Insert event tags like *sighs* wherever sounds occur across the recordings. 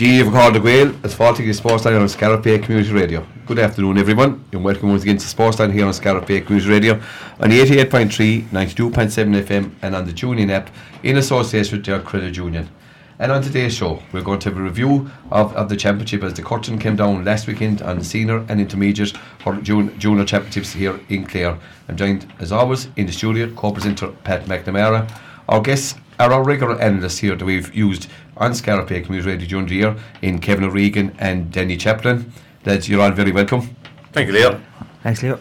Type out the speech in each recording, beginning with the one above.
Díomh Cáda Gael as is Sportsline on Scariff Bay Community Radio. Good afternoon, everyone, and welcome once again to Sportsline here on Scariff Bay Community Radio on 88.3, 92.7 FM, and on the TuneIn app in association with their credit union. And on today's show, we're going to have a review of, of the championship as the curtain came down last weekend on the senior and intermediate or junior, junior championships here in Clare. I'm joined, as always, in the studio, co-presenter Pat McNamara. Our guests are our regular analysts here that we've used on Scariff Bay Community Radio during the year in Kevin O'Regan and Danny Chaplin. Lads, you're all very welcome. Thank you, Leo. Thanks, Leo.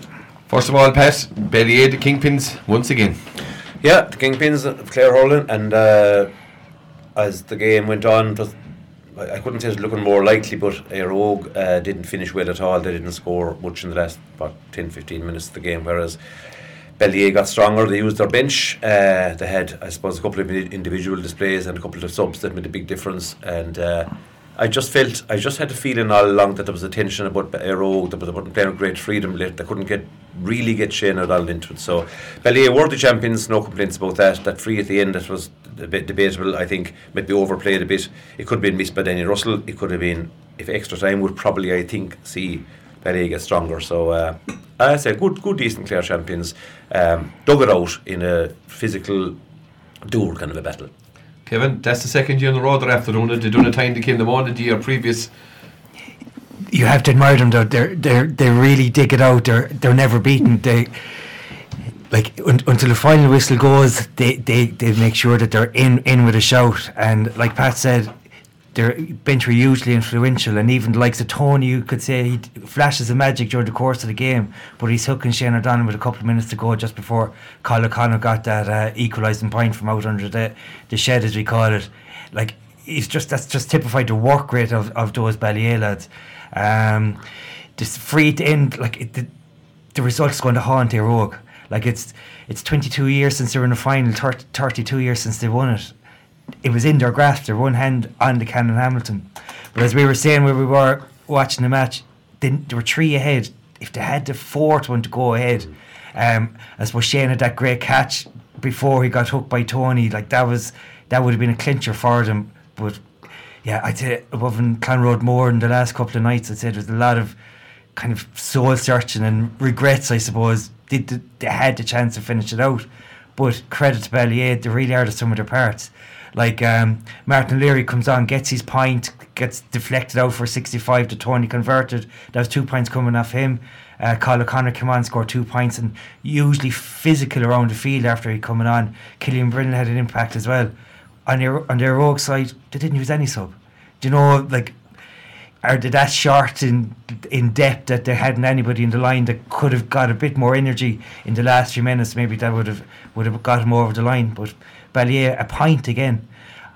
First of all, Pat, Ballyea, the Kingpins, once again. Yeah, the Kingpins of Clare hurling, and uh, as the game went on, was, I I couldn't say it was looking more likely, but Éire Óg uh, didn't finish well at all. They didn't score much in the last about 10 15 minutes of the game, whereas Ballyea got stronger. They used their bench. Uh, they had, I suppose, a couple of individual displays and a couple of subs that made a big difference. And uh, I just felt, I just had a feeling all along that there was a tension about Éire Óg, that they weren't playing with great freedom. They couldn't get really get Shane O'Donnell into it. So Ballyea were the champions, no complaints about that. That free at the end, that was a bit debatable. I think might be overplayed a bit. It could have been missed by Danny Russell. It could have been, if extra time would probably, I think, see Ballyea gets stronger. So uh, I say good, good, decent Clare champions. Um, dug it out in a physical, duel kind of a battle. Kevin, that's the second year in a row they're after doing it. They done a time they came the morning the year previous. You have to admire them though. They're they they really dig it out. They're they're never beaten. They like un, until the final whistle goes, they, they they make sure that they're in in with a shout. And like Pat said, their bench were hugely influential. And even the likes of Tony, you could say he flashes of magic during the course of the game, but he's hooking Shane O'Donnell with a couple of minutes to go just before Kyle O'Connor got that uh, equalising point from out under the the shed, as we call it. Like he's just that's just typified the work rate of, of those Ballyea lads. Um, this free to end like it, the, the result's going to haunt their rogue. Like it's it's 22 years since they were in the final, 30, 32 years since they won it. It was in their grasp. They're one hand on the Canon Hamilton. But as we were saying where we were watching the match, they, they were three ahead. If they had the fourth one to go ahead, um, I suppose Shane had that great catch before he got hooked by Tony. Like that was that would have been a clincher for them. But yeah, I'd say above in Clonroadmore in the last couple of nights, I'd say there's a lot of kind of soul searching and regrets, I suppose. They, they, they had the chance to finish it out. But credit to Ballyea, they really are the sum of their parts. Like um, Martin Leary comes on, gets his point, gets deflected out for 65 to Tony converted. There was two points coming off him. Uh, Kyle O'Connor came on, scored two points, and usually physical around the field after he coming on. Killian Brennan had an impact as well. On their on their rogue side, they didn't use any sub. Do you know, like, are they that short in in depth that they hadn't anybody in the line that could have got a bit more energy in the last few minutes? Maybe that would have would have got him over the line. But Ballyea, a point again.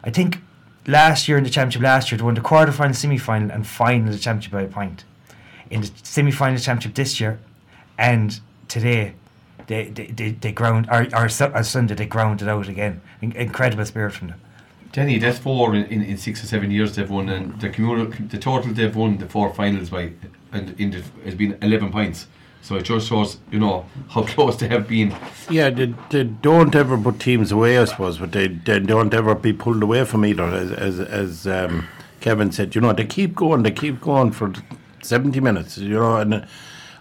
I think last year in the championship, last year they won the quarter final, semi final, and final of the championship by a point. In the semi final championship this year, and today, they they, they, they ground or, or or Sunday they grounded out again. In- incredible spirit from them. That's four in, in, in six or seven years they've won, and the community, the total they've won the four finals by, and in the, has been eleven points. So it just shows, you know, how *laughs* close they have been. Yeah, they, they don't ever put teams away, I suppose, but they, they don't ever be pulled away from either. As as, as um, Kevin said, you know, they keep going, they keep going for seventy minutes. You know, and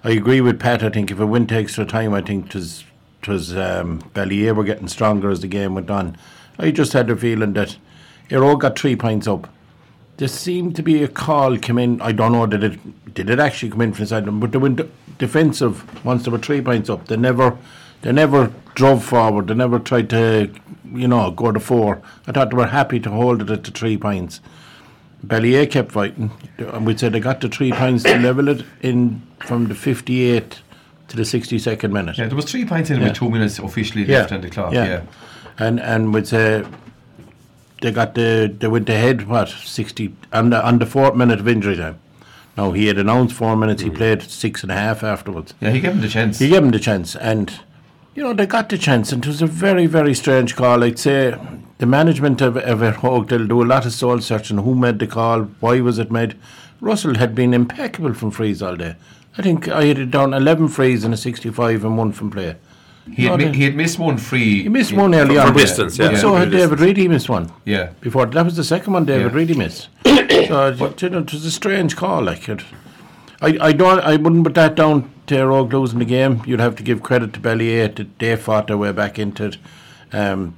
I agree with Pat. I think if it went to extra time, I think it was it was um, Ballyea were getting stronger as the game went on. I just had the feeling that Aero got three points up. There seemed to be a call come in. I don't know did it did it actually come in from inside them, but they went defensive once they were three points up. They never they never drove forward. They never tried to you know go to four. I thought they were happy to hold it at the three points. Ballyea kept fighting, and we'd say they got the three points to level it in from the 58 to the 62nd minute. Yeah, there was three points in Yeah. with two minutes officially Yeah, left on the clock. yeah. Yeah. and and we'd say they got the they went ahead what 60 on the on the fourth minute of injury time. Now he had announced four minutes. He hmm. played six and a half afterwards. Yeah, he gave him the chance. He gave him the chance, and you know they got the chance, and it was a very, very strange call. I'd say the management of of Hogue, they'll do a lot of soul searching. Who made the call? Why was it made? Russell had been impeccable from frees all day. I think I had it down eleven frees and a sixty-five and one from play. he, had, mi- he had missed one free. He missed one early for on. distance, but yeah. So Yeah, had David Reid. He missed one Yeah. before. That was the second one David Yeah. Reid he missed. *coughs* But- you know, it was a strange call. Like it, I, I don't, I wouldn't put that down to Éire Óg losing the game. You'd have to give credit to Ballyea that they fought their way back into it. Um,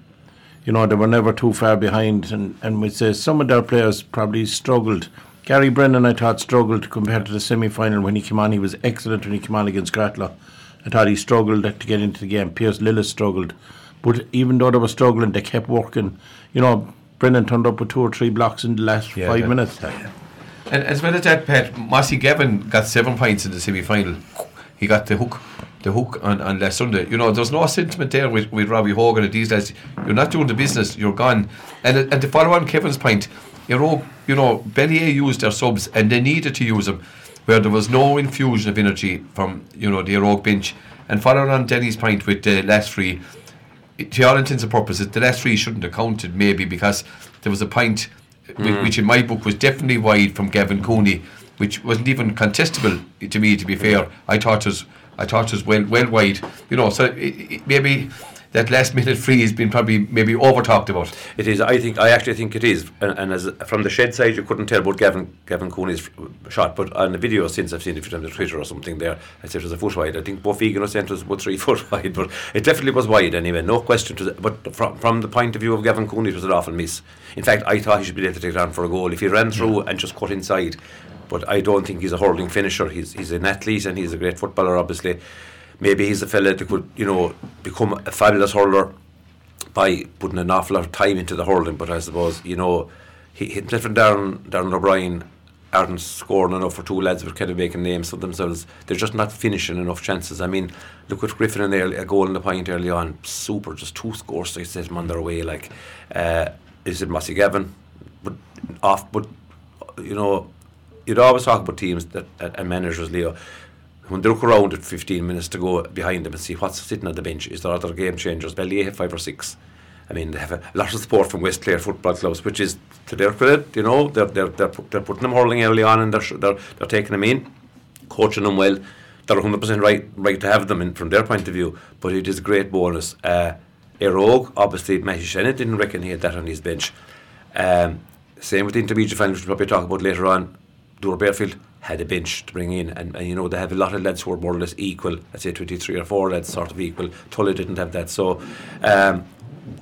you know, they were never too far behind, and and we say some of their players probably struggled. Gary Brennan, I thought, struggled compared to the semi final when he came on. He was excellent when he came on against Cratloe. I thought he struggled to get into the game. Pearse Lillis struggled. But even though they were struggling, they kept working. You know, Brennan turned up with two or three blocks in the last Yeah, five that- minutes. And as well as that, Pat, Mossy Gavin got seven points in the semi final. He got the hook. The hook on, on last Sunday. You know, there's no sentiment there with, with Robbie Hogan and these days. You're not doing the business, you're gone. And and to follow on Kevin's point, you know, you know, Ballyea used their subs and they needed to use them where there was no infusion of energy from, you know, the Éire Óg bench. And following on Denny's point with the last three, to all intents and purposes, the last three shouldn't have counted maybe because there was a point whi- hmm. which in my book was definitely wide from Gavin Cooney, which wasn't even contestable to me. To be fair, hmm. I thought it was I thought it was well well wide. You know, so it, it, maybe that last minute free has been probably maybe over talked about. It is. I think. I actually think it is. And, and as from the shed side, you couldn't tell about Gavin Gavin Cooney's shot, but on the video since I've seen it on the Twitter or something there, I said it was a foot wide. I think both Egan or Centre was about three *laughs* foot wide, but it definitely was wide anyway. No question. To the, but from from the point of view of Gavin Cooney, it was an awful miss. In fact, I thought he should be able to take it on for a goal if he ran through and just cut inside. But I don't think he's a hurling finisher. He's he's an athlete and he's a great footballer, obviously. Maybe he's a fella that could, you know, become a fabulous hurler by putting an awful lot of time into the hurling, but I suppose, you know, he himself and Darren, Darren O'Brien aren't scoring enough for two lads who are kind of making names for themselves. They're just not finishing enough chances. I mean, look at Griffin and early, a goal in the point early on. Super, just two scores. They set them on their way. Like, uh, is it Mossy Gavin? But off, but you know, you'd always talk about teams that and managers, Leo when they look around at 15 minutes to go behind them and see what's sitting on the bench, is there other game changers? Ballyea have five or six. I mean, they have a lot of support from West Clare football clubs, which is to their credit. You know, they're they're they're, they're putting them hurling early on, and they're they're they're taking them in, coaching them well. They're 100 percent right right to have them in from their point of view. But it is a great bonus. Uh, Éire Óg, obviously, Matty Shennett didn't reckon he had that on his bench. Um, same with the intermediate final, which we'll probably talk about later on. Doora-Barefield had a bench to bring in, and, and you know they have a lot of lads who are more or less equal. I'd say twenty three or four lads sort of equal. Tulla didn't have that, so um,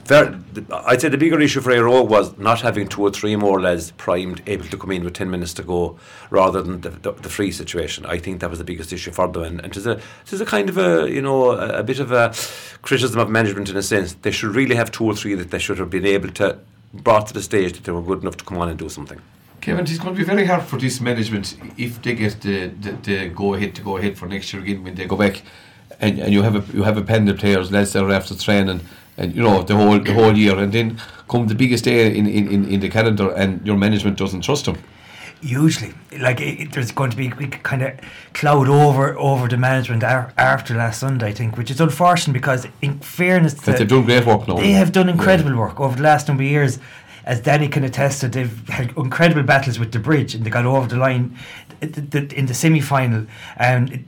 ver- th- I'd say the bigger issue for Aero was not having two or three more lads primed, able to come in with ten minutes to go, rather than the, the, the free situation. I think that was the biggest issue for them, and, and is a it a kind of a you know a, a bit of a criticism of management in a sense. They should really have two or three that they should have been able to brought to the stage that they were good enough to come on and do something. Kevin, it's going to be very hard for this management if they get the, the, the go ahead to go ahead for next year again when they go back, and, and you have a you have a panel of players, lads that are after training, and you know the whole the whole year, and then come the biggest day in, in, in, the calendar, and your management doesn't trust them. Usually, like it, there's going to be kind of cloud over over the management ar- after last Sunday, I think, which is unfortunate because, in fairness, they've done great work now. They have done incredible work over the last number of years. As Danny can attest to, they've had incredible battles with the bridge and they got over the line in the semi final. And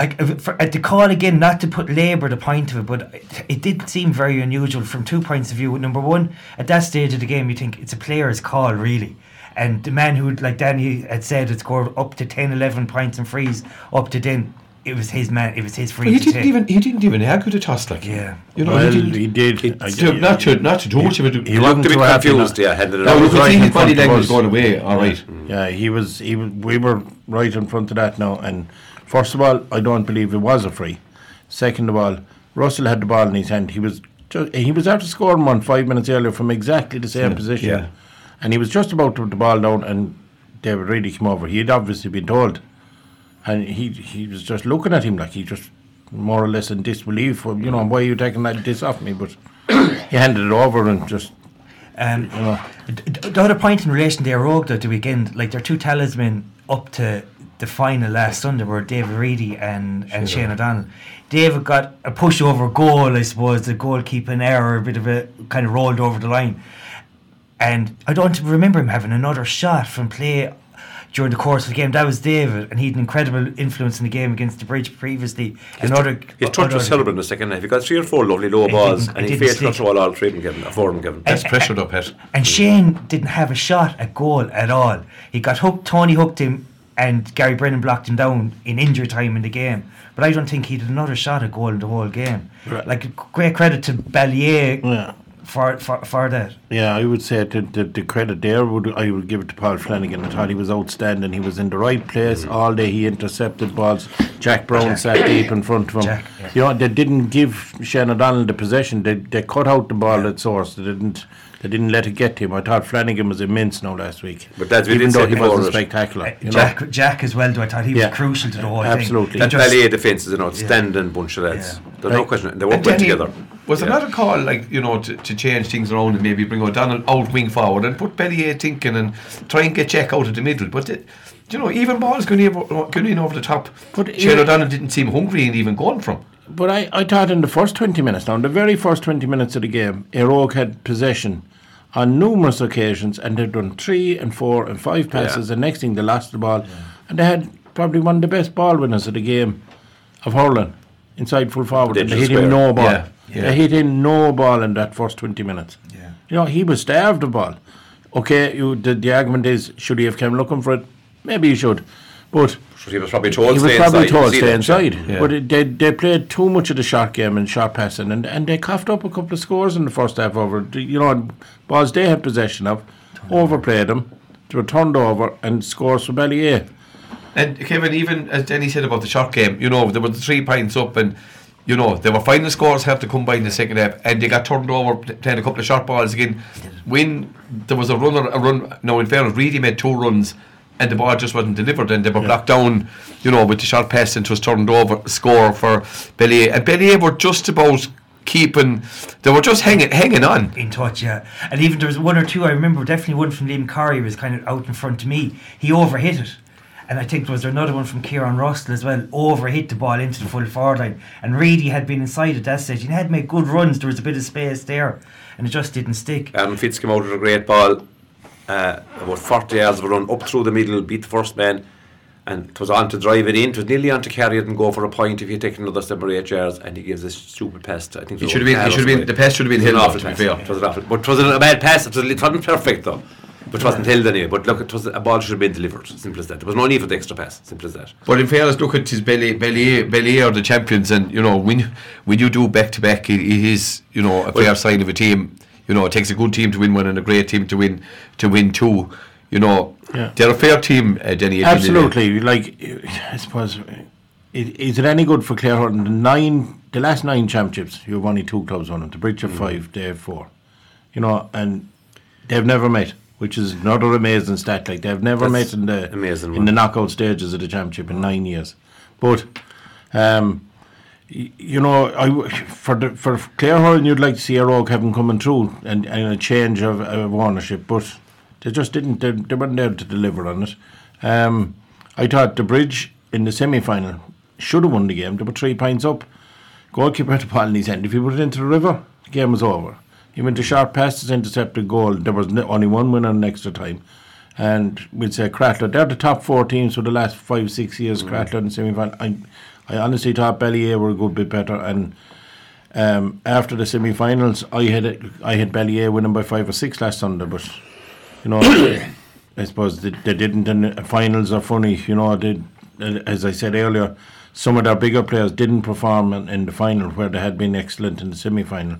like at the call again, not to put labour the point of it, but it, it did seem very unusual from two points of view. Number one, at that stage of the game, you think it's a player's call, really. And the man who, like Danny had said, had scored up to 10, 11 points and frees up to then, it was his man, it was his free But he didn't even he didn't even argue the toss like Yeah. you know well, he didn't, he did. I- to, not to not to do much of it. He He looked a bit confused, yeah, handed it Now over. we was could right see in his body front of language us. going away. All right. Mm. Yeah, he was. He was, we were right in front of that now. And first of all, I don't believe it was a free. Second of all, Russell had the ball in his hand. He was just, he was after scoring one five minutes earlier from exactly the same Yeah, position, yeah. and he was just about to put the ball down, and David Reidy came over. He had obviously been told, and he he was just looking at him like he just more or less in disbelief. Of, you know, why are you taking that this off me? But he handed it over and just Um, know. d- d- the other point in relation to Éire Óg though, to weekend, like their two talismen up to the final last Sunday were David Reidy and, and Shane O'Donnell. David got a pushover goal, I suppose, the goalkeeping error, a bit of a kind of rolled over the line. And I don't remember him having another shot from play. During the course of the game. That was David, and he had an incredible influence in the game against the Bridge previously. Another, His touch was other- terrible in the second half. He got three or four lovely low It balls, and he didn't failed to control all three of them, Kevin, uh, four of them, Kevin. That's pressured up, Pet. And Shane didn't have a shot at goal at all. He got hooked. Tony hooked him, and Gary Brennan blocked him down in injury time in the game. But I don't think he did another shot at goal in the whole game. Right. Like great credit to Ballyea Yeah. For, for for that. Yeah, I would say the, the, the credit there would I would give it to Paul Flanagan. I thought he was outstanding. He was in the right place mm-hmm. all day. He intercepted balls. Jack Brown Jack. sat deep in front of him. Jack, yeah. You know, they didn't give Shane O'Donnell the possession. They they cut out the ball at source. They didn't they didn't let it get to him. I thought Flanagan was immense now last week. But that's- we even did though say he wasn't it- spectacular. Uh, you know? Jack Jack as well. Though I thought he was crucial to the whole Absolutely. thing. That He just- Ballyea defence is an outstanding bunch of lads. Yeah. There's no question. They work well uh, together. Was Yeah. another call like you know to, to change things around and maybe bring O'Donnell out wing forward and put Bellier thinking and try and get Jack out of the middle? But it, you know, even balls going in, going in over the top. But Shane yeah. O'Donnell didn't seem hungry and even going from. But I, I thought in the first 20 minutes, now in the very first 20 minutes of the game, Éire Óg had possession on numerous occasions and they'd done three and four and five passes. Yeah. And next thing they lost the ball. And they had probably one of the best ball winners of the game of hurling inside full forward. And they hit him no ball. Yeah, yeah. Hit him no ball in that first 20 minutes. Yeah. You know, he was starved of ball. Okay, you, the, the argument is, should he have come looking for it? Maybe he should. But He was probably told he was probably inside. told stay inside. Yeah. But it, they they played too much of the short game and short passing, and, and they coughed up a couple of scores in the first half over. You know, balls they had possession of, overplayed them, they were turned over, and scores for Ballyea. And Kevin, even as Denny said about the short game, you know, there were the three points up and you know, they were finding scores have to come by in the second half and they got turned over pl- playing a couple of short balls again. When there was a runner a run no in fairness, Reidy made two runs and the ball just wasn't delivered and they were blocked down, you know, with the short pass and it was turned over score for Ballyea. And Ballyea were just about keeping they were just hanging hanging on. in touch, yeah. And even there was one or two I remember, definitely one from Liam Curry was kind of out in front of me. He overhit it. And I think there was another one from Kieran Russell as well, overhit the ball into the full forward line. And Reidy had been inside at that stage. He had made good runs, there was a bit of space there, and it just didn't stick. Aaron Fitz came out with a great ball, uh, about 40 yards of a run up through the middle, beat the first man, and it was on to drive it in. It was nearly on to carry it and go for a point if you take another seven or eight yards. And he gives this stupid pass. To, I think It should have been it should have been the pass should have been It was an held awful off to be pass. fair. It was an awful, but it wasn't a bad pass. It, was, it wasn't perfect though. But it wasn't held anyway. But look, it was a ball should have been delivered. Simple as that. There was no need for the extra pass. Simple as that. But in fairness, look at his Belly, Belly, Belly are the champions, and you know when when you do back to back, it it is you know a fair sign of a team. You know, it takes a good team to win one and a great team to win to win two. You know, Yeah. they're a fair team, uh, Denny. at the end of the day. Absolutely. Like, I suppose, it, is it any good for Clare hurling? The nine, the last nine championships, you have only two clubs on them. The Bridge have five, they have four. You know, and they've never met, which is another amazing stat. Like they've never That's met in the amazing in one. the knockout stages of the championship in nine years. But, um, y- you know, I for the, for Clare hurling, you'd like to see a rogue having coming through and, and a change of, of ownership, but they just didn't. They, they weren't able to deliver on it. Um, I thought the bridge in the semi final should have won the game. They were three points up. Goalkeeper had the ball in his hand. If he put it into the river, the game was over. He went to sharp passes, intercepted goal. There was only one winner in extra time. And we'd say Cratloe, they're the top four teams for the last five, six years. Cratloe in semi final. I, I honestly thought Ballyea were a good bit better. And um, after the semi finals, I had it, I had Ballyea winning by five or six last Sunday, but you know, *coughs* I suppose they, they didn't. And the finals are funny, you know. They, as I said earlier, some of their bigger players didn't perform in, in the final where they had been excellent in the semi final.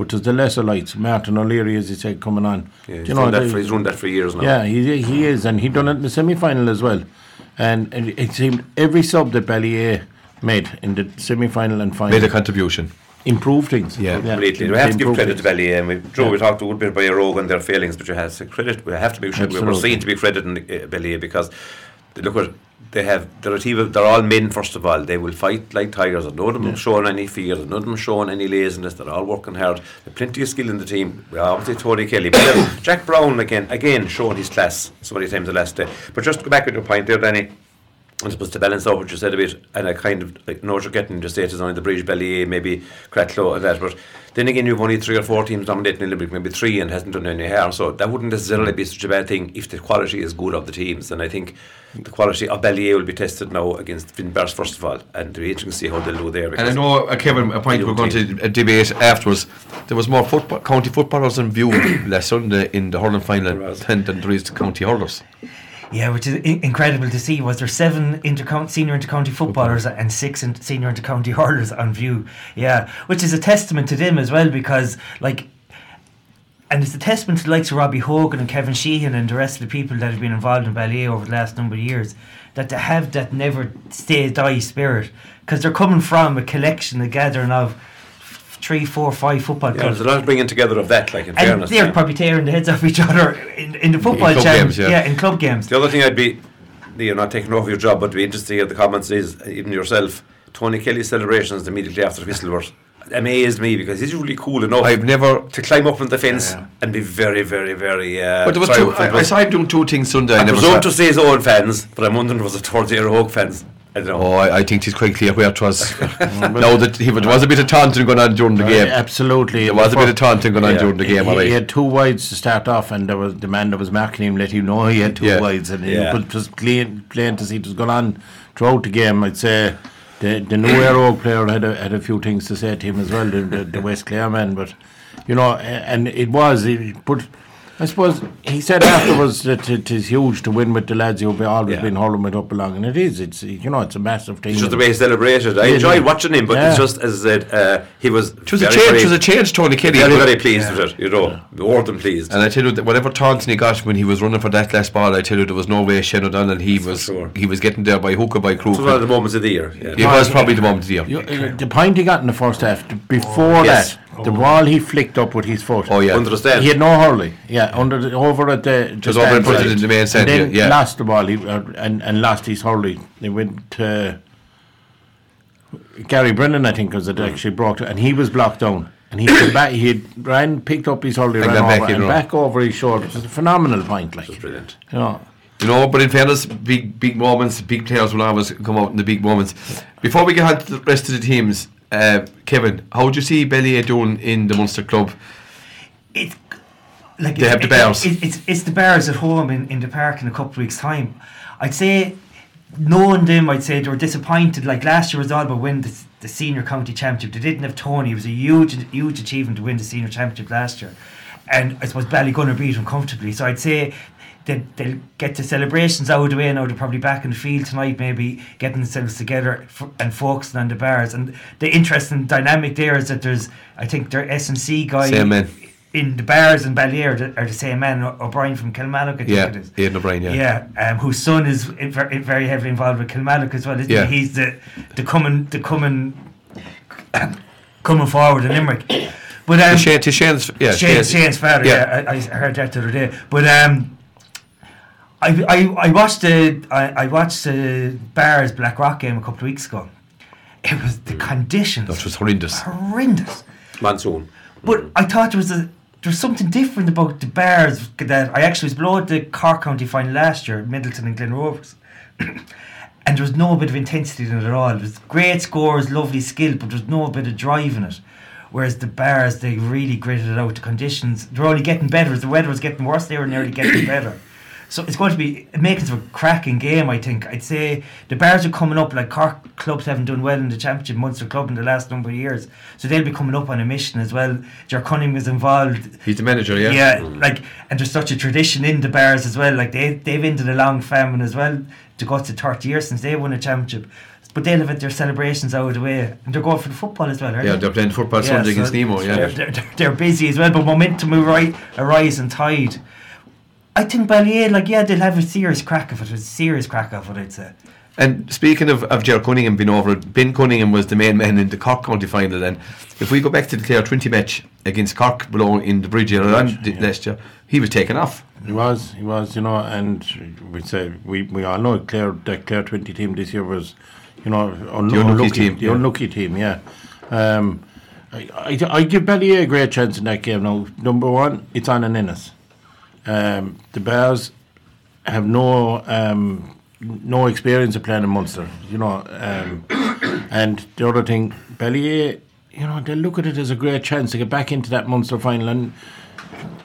But there's the lesser lights. Martin O'Leary, as he said, coming on. Yeah, he's, you know, run that for, he's run that for years now. yeah, he he is, and he done it in the semi final as well. And, and it seemed every sub that Ballyea made in the semi final and final Made a contribution. improved things. Yeah. Completely. We have to give credit to things. And we, Joe, Yeah. we talked a good bit about Éire Óg and their failings, but you have to credit. We have to be. sure We were seen to be crediting uh, Belly because look at they have they're a team. Of, they're all men. First of all, they will fight like tigers. And none of them have shown any fear. None of them showing any laziness. They're all working hard. There's plenty of skill in the team. We obviously Tony Kelly, but *coughs* Jack Brown again, again showing his class so many times the last day. But just to go back to your point there, Danny. I suppose to balance out what you said a bit, and I kind of like know what you're getting. Just say it is only the Bridge, Ballyea, maybe Cratloe and that. But then again, you've only three or four teams dominating in Limerick, maybe three, and hasn't done any harm. So that wouldn't necessarily be such a bad thing if the quality is good of the teams. And I think the quality of Ballyea will be tested now against Finbarr's first of all, and it'll be interesting to see how they'll do there. And I know, uh, Kevin, a point we're going to uh, debate afterwards. There was more football, county footballers in view *coughs* last Sunday in the hurling final than, there is county hurlers. Yeah, which is I- incredible to see. Was there seven intercounty senior intercounty footballers and six in senior intercounty *laughs* hurlers on view? Yeah, which is a testament to them as well because like. And it's a testament to the likes of Robbie Hogan and Kevin Sheehan and the rest of the people that have been involved in Ballyea over the last number of years, that to have that never stay die spirit because they're coming from a collection, a gathering of three, four, five football Yeah, clubs. there's a lot of bringing together of that, like in and fairness. they're yeah. probably tearing the heads off each other in, in the football club games, yeah. in club games. The other thing I'd be, you're not taking over your job, but be interested to hear the comments is even yourself. Tony Kelly's celebrations immediately after the whistle were amazed me because he's really cool enough I've never. to climb up on the fence Yeah. and be very, very, very. Uh, But there was two. I, I was- saw him doing two things Sunday. I, I never presume to say his own fans, but I'm wondering was it towards the Éire Óg fans? I. Oh, I, I think it's quite clear where it was. now that he, there was a bit of taunting going on during the game. Absolutely. There was a bit of taunting going on Yeah. during the game. he, all he had two wides to start off, and there was the man that was marking him let him know he had two Yeah. wides, and Yeah. it was plain, plain to see it was going on throughout the game. I'd say the the new Éire Óg player had a, had a few things to say to him as well, the, the, the West Clare man, but you know, and it was, he put. I suppose he said afterwards that it is huge to win with the lads who've always Yeah. been hurling it up along, and it is. It's you know it's a massive thing. It's just the way he celebrated. I Yeah. enjoyed watching him, but Yeah. it's just as I said, uh, he was. It was a change. Very, It was a change, Tony Kelly. very, but- very pleased with it. You know, more than pleased. And I tell you that whatever taunting he got when he was running for that last ball, I tell you there was no way Shane O'Donnell he was sure. he was getting there by hook or by crook. It was one of the moments of the year. Yeah. It was probably the moment of the year. You, uh, the point he got in the first half, th- before Yes. that, the ball he flicked up with his foot. Oh yeah, Under the stand. He had no hurley. Yeah, under the, over at the. Just over and put it in the main stand, And then yeah, yeah. lost the ball he, uh, and and lost his hurley. They went to Gary Brennan, I think, was it actually broke, and he was blocked down. And he came back. He ran, picked up his hurley, And ran back over, and row. back over his shoulder. It was a phenomenal point, like Brilliant. you know. You know, but in fairness, big big moments, big players will always come out in the big moments. Before we get on to the rest of the teams, uh, Kevin, how would you see Ballyea doing in the Munster club? it's like They it's, have the it- Barrs. It, it's it's the Barrs at home in, in the park in a couple of weeks' time. I'd say, knowing them, I'd say they were disappointed. Like last year was all about win the, the senior county championship. They didn't have Tony. It was a huge huge achievement to win the senior championship last year, and I suppose Ballygunner beat them comfortably. So I'd say. They, they'll get the celebrations out of the way now. They're probably back in the field tonight, maybe getting themselves together f- and focusing on the Barrs. And the interesting dynamic there is that there's, I think, their S and C guy in the Barrs in Ballyea that are the same man, O'Brien from Kilmallock, I think Yeah, it is. Aidan O'Brien, yeah. Yeah, um, whose son is in in very heavily involved with Kilmallock as well, Yeah. he? He's the the coming the coming *coughs* coming forward in Limerick. But um, To Shane, to Shane's, yeah, Shane, Shane's- Shane's father, yeah. yeah, I, I heard that the other day. But um, I, I, I watched the I, I watched the Barrs Blackrock game a couple of weeks ago. It was the conditions That was horrendous. horrendous. Monsoon. But I thought there was a there was something different about the Barrs that I actually was below the Cork County final last year, Midleton and Glen Rovers. *clears throat* and there was no bit of intensity in it at all. It was great scores, lovely skill, but there was no bit of drive in it. Whereas the Barrs, they really gritted it out. The conditions, they're only getting better. As the weather was getting worse, they were nearly getting better. So it's going to be making it a cracking game, I think. I'd say the Barrs are coming up, like Cork clubs haven't done well in the Championship Munster Club in the last number of years. So they'll be coming up on a mission as well. Ger Cunningham is involved. He's the manager, yeah. Yeah, like, and there's such a tradition in the Barrs as well. Like, they, they've ended a long famine as well to go to 30 years since they won a championship. But they'll have their celebrations out of the way. And they're going for the football as well, aren't Yeah, they? they're playing football Yeah, Sunday so against Nemo, yeah. They're, they're, they're busy as well, but momentum will ri- arise and tide. I think Ballyea, like, yeah, they'll have a serious crack of it, a serious crack of it, I'd say. And speaking of, of Ger Cunningham being over it, Ben Cunningham was the main man in the Cork County final. And if we go back to the Clare 20 match against Cork below in the bridge earlier on the- last year, he was taken off. He was, he was, you know, and we say we, we all know Clare that Clare twenty team this year was, you know, un- The unlucky team, the yeah. unlucky team, yeah. Um, I, I, I give Ballyea a great chance in that game. Now, number one, it's on an Ennis. Um, the Barrs have no um, no experience of playing in Munster, you know. Um, *coughs* and the other thing, Ballyea, you know, they look at it as a great chance to get back into that Munster final. And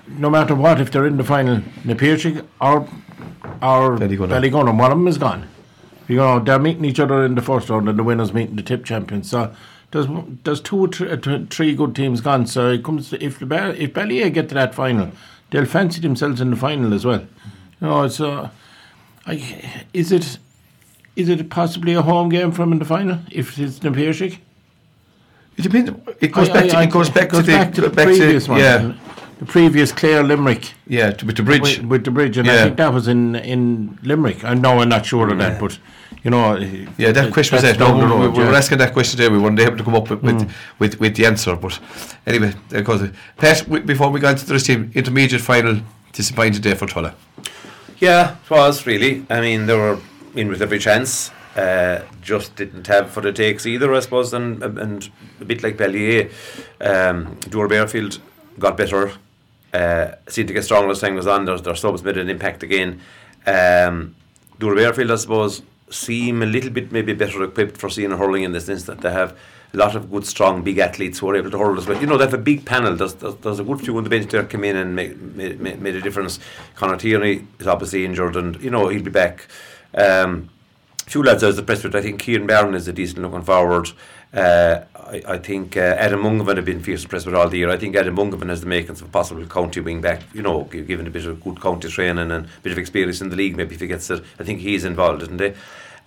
no matter what, if they're in the final, Na Piarsaigh or, or Ballygunner. One of them is gone. You know, they're meeting each other in the first round and the winners meeting the tip champions. So there's there's two or thr- th- three good teams gone. So it comes to, if the if Ballyea get to that final, they'll fancy themselves in the final as well. You know, it's uh, I, is it is it possibly a home game from in the final if it's the Piarsaigh? It depends. It goes back to it goes back to the back to the back previous one. Yeah, The previous Clare Limerick yeah, to, with the bridge. with, with the bridge, and I think that was in in Limerick. I know I'm not sure of that, but you know, Yeah, that question was that's asked. No, down the we, we were asking that question today. We weren't able to come up with with, with, with the answer. But anyway, because. Pat, before we go on to this team, intermediate final, disappointed day for Tulla. Yeah, it was really. I mean, they were in with every chance. Uh, just didn't have for the takes either, I suppose, and and a bit like Ballyea, um, Doora-Barefield got better. Uh, seemed to get stronger as time goes on. Their, their subs made an impact again. Um, Doora-Barefield, I suppose, seem a little bit maybe better equipped for seeing a hurling in this instance. They have a lot of good, strong, big athletes who are able to hurl as well. You know, they have a big panel. There's, there's, there's a good few on the bench there come in and made, made, made a difference. Conor Tierney is obviously injured and, you know, he'll be back. Um, few lads I was impressed with. I think Kieran Byrne is a decent looking forward. Uh, I, I think uh, Adam Mungovan have been fierce impressed with all the year. I think Adam Mungovan has the makings of a possible county wing back, you know, given a bit of good county training and a bit of experience in the league, maybe if he gets it. I think he's involved, isn't he?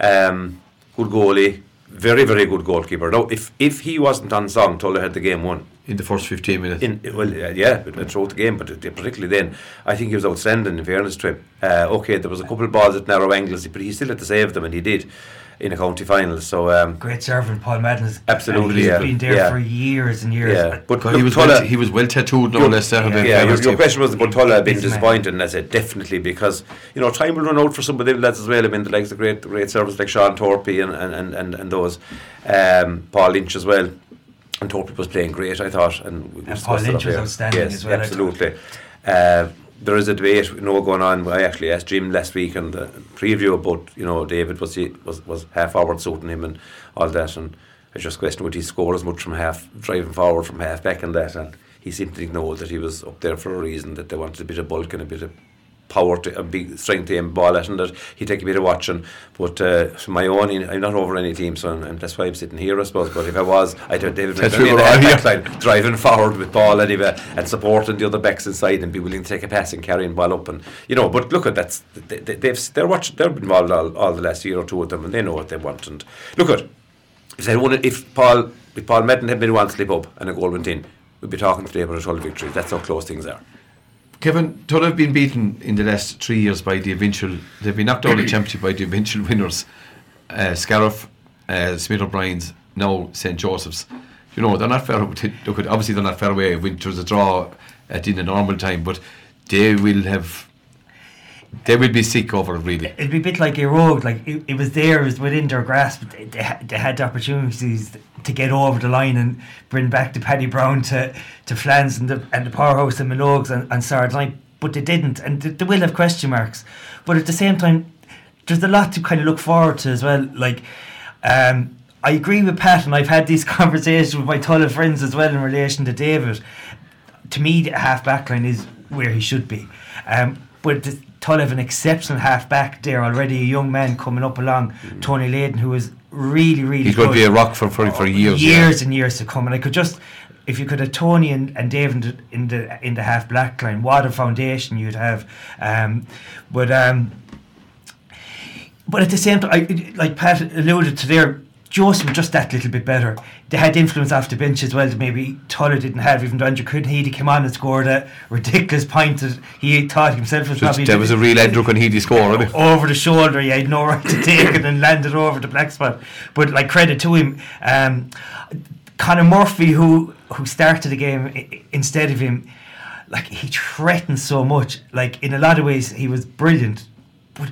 Um, good goalie, very, very good goalkeeper. Now, if, if he wasn't on song, Tulla had the game won. in the first 15 minutes. In, well, uh, yeah, uh, throughout the game, but uh, particularly then, I think he was outstanding. In fairness to him, uh, okay, there was a couple of balls at narrow angles, but he still had to save them, and he did in a county final. So, um, Great servant, Paul Madden. has- Absolutely, and he's yeah. been there Yeah. for years and years. yeah, but God, he was Tulla- well, he was well tattooed, no Your- less. Saturday. yeah, your, your question was about Tulla being Busy man. disappointed, and I said definitely because you know time will run out for some of them lads as well. I mean, the likes of great great service like Sean Torpy and and, and, and, and those um, Paul Lynch as well. And Torpy was playing great, I thought, and, we And Paul Lynch was outstanding yes, as well, I. Absolutely. There is a debate, you know, going on. I actually asked Jim last week and the preview about, you know, David was he was was half forward suiting him and all that, and I just questioned would he score as much from half driving forward from half back and that, and he seemed to know that he was up there for a reason that they wanted a bit of bulk and a bit of power to a big strength to aim ball at and that he'd take a bit of watching. But uh, for my own I'm not over any team so and that's why I'm sitting here I suppose. But if I was I'd have David That's Mcdonnell in the we're all half-back line driving forward with ball anyway and supporting the other backs inside and be willing to take a pass and carrying ball up and you know but look at that's they, they, they've they're watching they're involved all, all the last year or two of them and they know what they want. And look at if they won it, if Paul if Paul Madden had been one slip up and a goal went in we'd be talking today about a 12 victory. That's how close things are Kevin, Tulla have been beaten in the last three years by the eventual. They've been knocked out of the championship by the eventual *laughs* winners, uh, Scariff, uh, Smith O'Brien's, now St Joseph's. You know they're not fair. Look, obviously they're not fair away. Winter was a draw at in the normal time, but they will have. They will be sick over it, really. It'd be a bit like a rogue. Like it, it was there, it was within their grasp. They, they, they had the opportunities to get over the line and bring back the Paddy Brown to to Flans and the and the powerhouse and Minogues and, and Sardine, but they didn't, and they, they will have question marks. But at the same time, there's a lot to kind of look forward to as well. Like, um, I agree with Pat, and I've had these *laughs* conversations with my Tulla friends as well in relation to David. To me, the half back line is where he should be. Um, but the, Tull have an exceptional half back there already. A young man coming up along, Tony Layden, who is really, really He's going to be a rock for for, for years. yeah. years and years to come. And I could just, if you could have Tony and, and Dave in the, in the in the half black line, what a foundation you'd have. Um, but um, but at the same time, I, like Pat alluded to there, Joseph were just that little bit better. They had influence off the bench as well that maybe Tulla didn't have. Even though Andrew Conheady came on and scored a ridiculous point that he thought himself was probably there was a real Andrew Conheady score, wasn't it? over the shoulder. He had no right to take it and landed over the black spot. But like credit to him, um, Conor Murphy, who who started the game instead of him, like he threatened so much. Like in a lot of ways, he was brilliant.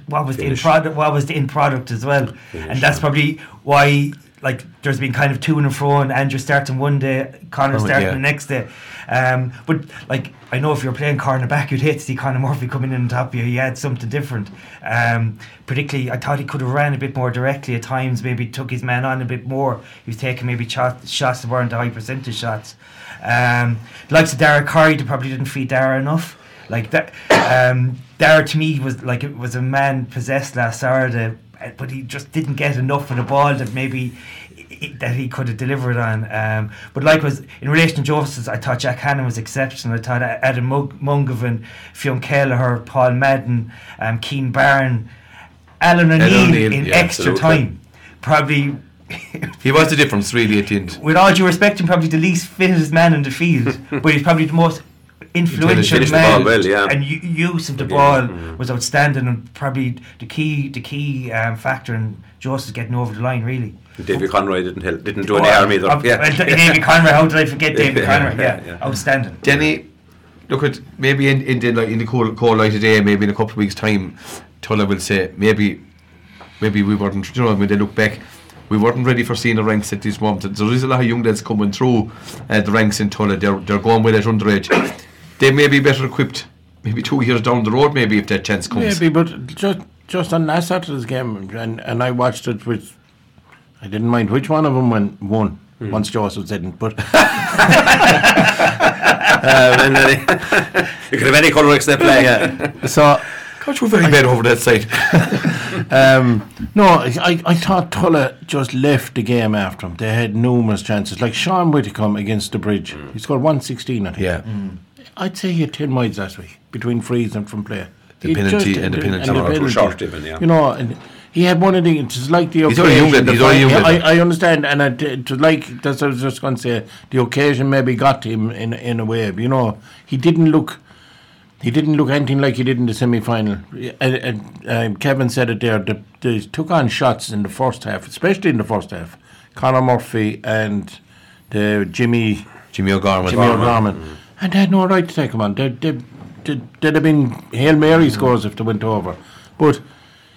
What was the end Finish. product? What was the end product as well? Finish, and that's yeah. probably why like there's been kind of to and fro, and Andrew starting one day, Connor starting yeah. the next day. Um, but like I know if you're playing cornerback, you'd hate to see Conor Murphy coming in on top of you. He had something different. Um, particularly, I thought he could have ran a bit more directly at times. Maybe took his man on a bit more. He was taking maybe shot, shots that weren't the high percentage shots. Um, the likes of Dara Curry, they probably didn't feed Dara enough. Like that, um, Dara to me was like it was a man possessed last Saturday, uh, but he just didn't get enough of the ball that maybe that he could have delivered on. Um, but likewise, in relation to Joseph's, I thought Jack Hannon was exceptional. I thought Adam Mungovan, Fionn Kelleher, Paul Madden, um, Keen Barron, Alan O'Neill O'Neill, in yeah, extra absolutely. time. Probably, *laughs* He was the difference really at the end. with all due respect, him probably the least fittest man in the field, *laughs* but he's probably the most influential Finished the man. well, yeah. And u- use of the Yeah, ball mm. was outstanding, and probably the key, the key um, factor in Joseph getting over the line. Really, David Conroy didn't help, didn't do any harm either. Uh, Yeah. uh, David Conroy. How did I forget David *laughs* Conroy? Yeah, yeah. outstanding. Denny, look at maybe in in the like in the cold cold light today, maybe in a couple of weeks' time, Tulla will say maybe maybe we weren't. You know, when they look back, we weren't ready for seeing the ranks at this moment. There is a lot of young lads coming through uh, the ranks in Tulla. They're they're going with that underage. They may be better equipped. Maybe two years down the road, maybe if that chance comes. Maybe, but just just on last Saturday's game, and, and I watched it with. I didn't mind which one of them won. won Once Joseph didn't, but Um, *laughs* *laughs* and then *laughs* you could have any colour except play. Yeah. so Coach, we're very bad over that side. um, no, I, I thought Tulla just left the game after him. They had numerous chances, like Sean Whitcomb against the bridge. He scored one sixteen, I think. Yeah. I'd say he had ten miles last week between frees and from play. The He penalty just- and the penalty. Some are too penalty. short even, yeah. You know, and he had one of the. It's like the He's occasion. only young he's only young fi- I, I understand, and I, it was like that's what I was just going to say. The occasion maybe got him in in a way. You know, he didn't look. He didn't look anything like he did in the semi final. And, and um, Kevin said it there. They, they took on shots in the first half, especially in the first half. Conor Murphy and the Jimmy Jimmy O'Gorman. Jimmy O'Gorman. And they had no right to take him on. They, they, they, they'd have been Hail Mary scores if they went over. But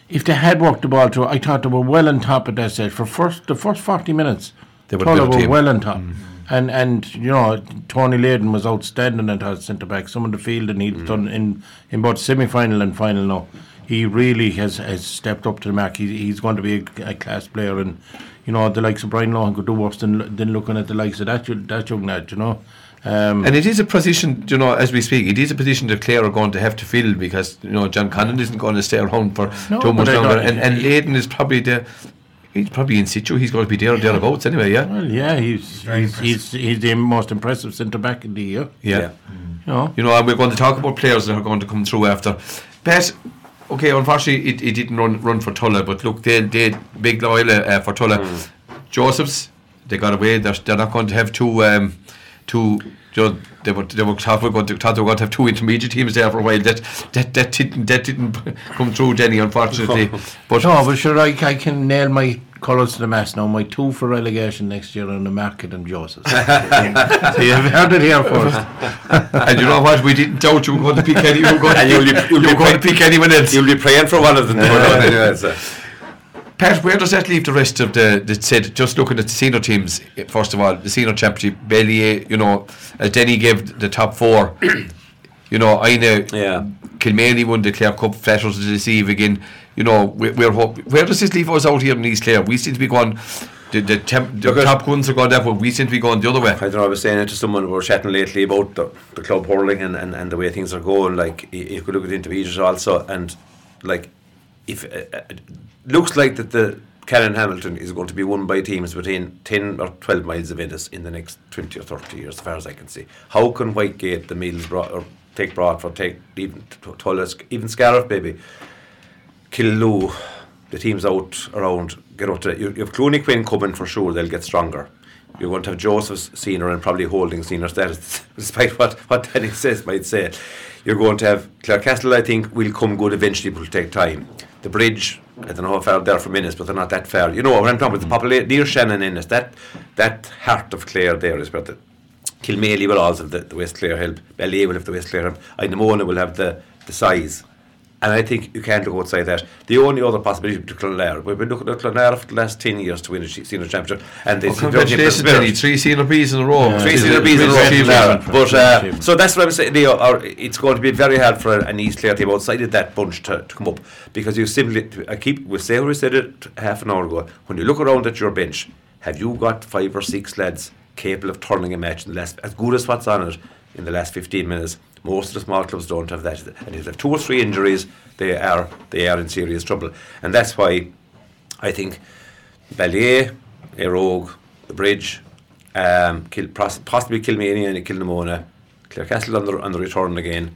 if they had walked the ball through, I thought they were well on top at that stage. For first the first 40 minutes, They were were well on top. Mm-hmm. And, and you know, Tony Layden was outstanding at as centre back. Some of the field and he's done mm. in, in both semi final and final now. He really has, has stepped up to the mark. He, he's going to be a, a class player. And, you know, the likes of Brian Lohan could do worse than, than looking at the likes of that, that young lad, you know. Um, And it is a position, you know, as we speak, it is a position that Clare are going to have to fill because, you know, John Conlon isn't going to stay around for No, too much longer. don't- And, and Layden is probably the, he's probably in situ, he's going to be there or thereabouts anyway, yeah? Well, yeah, he's he's, he's he's the most impressive centre back in the year. Yeah. You know, You know, and we're going to talk about players that are going to come through after. Pat, okay, unfortunately, it, it didn't run run for Tulla, but look, they they big loyal uh, for Tulla. Joseph's, they got away. They're, they're not going to have two um, two. You know, they were they were thought we were going to thought they were going to have two intermediate teams there for a while. That that that didn't that didn't come through, Denny, unfortunately. *laughs* But no, but sure, I, I can nail my colours to the mast now. My two for relegation next year on the market and Joseph. *laughs* so you've heard it here first. *laughs* and you know what? We didn't doubt you were going to pick any. You were going, And to, you'll be- you you'll be going to pick anyone else. You'll be praying for one of them. Pat, where does that leave the rest of the, the said, just looking at the senior teams, first of all, the senior championship, Bellier, you know, as Denny gave the top four, *coughs* you know, I know Yeah. Kilmaley won the Clare Cup, Flashers to deceive again, you know, we're, we're hope, where does this leave us out here in East Clare? We seem to be going, the, the, temp, the top guns are going that way, we seem to be going the other way. I don't know, I was saying it to someone we were chatting lately about the, the club hurling and, and, and the way things are going. Like, you could look at the intermediate also, and like, if uh, uh, looks like that the Canon Hamilton is going to be won by teams within 10 or 12 miles of Ennis in the next 20 or 30 years, as far as I can see. How can Whitegate, the Mills, Bro- or take Broadford, take even Tullis, even Scariff, maybe, Killoo, the teams out around, get out to, you, you have Clooney-Quin coming for sure, they'll get stronger. You're going to have Joseph's senior and probably holding senior status, *laughs* despite what, what Danny says, might say. You're going to have Clarecastle, I think, will come good eventually, but will take time. The bridge, I don't know how far they're from Ennis, but they're not that far. You know, when I'm talking about the mm. population, near Shannon Ennis, that, that heart of Clare there is where the Kilmaley will also have the, the West Clare help, Ballyea will have the West Clare help, will have the, the size And I think you can't look outside that. The only other possibility to Clonlara, we've been looking at Clonlara for the last 10 years to win a senior championship. And they Well, seem to have congratulations, Benny. Three senior Bs in a row. Yeah. Three senior Bs in a row. But, uh, so that's what I'm saying. Leo, or it's going to be very hard for an East Clare team outside of that bunch to, to come up because you simply, I keep, we say we said it half an hour ago. When you look around at your bench, have you got five or six lads capable of turning a match in the last, as good as what's on it in the last 15 minutes? Most of the small clubs don't have that. And if they have two or three injuries, they are they are in serious trouble. And that's why I think Ballyea, Erogue, the Bridge, um, Kil, poss- possibly Kilmania and Kilnamona, Clarecastle on the, on the return again,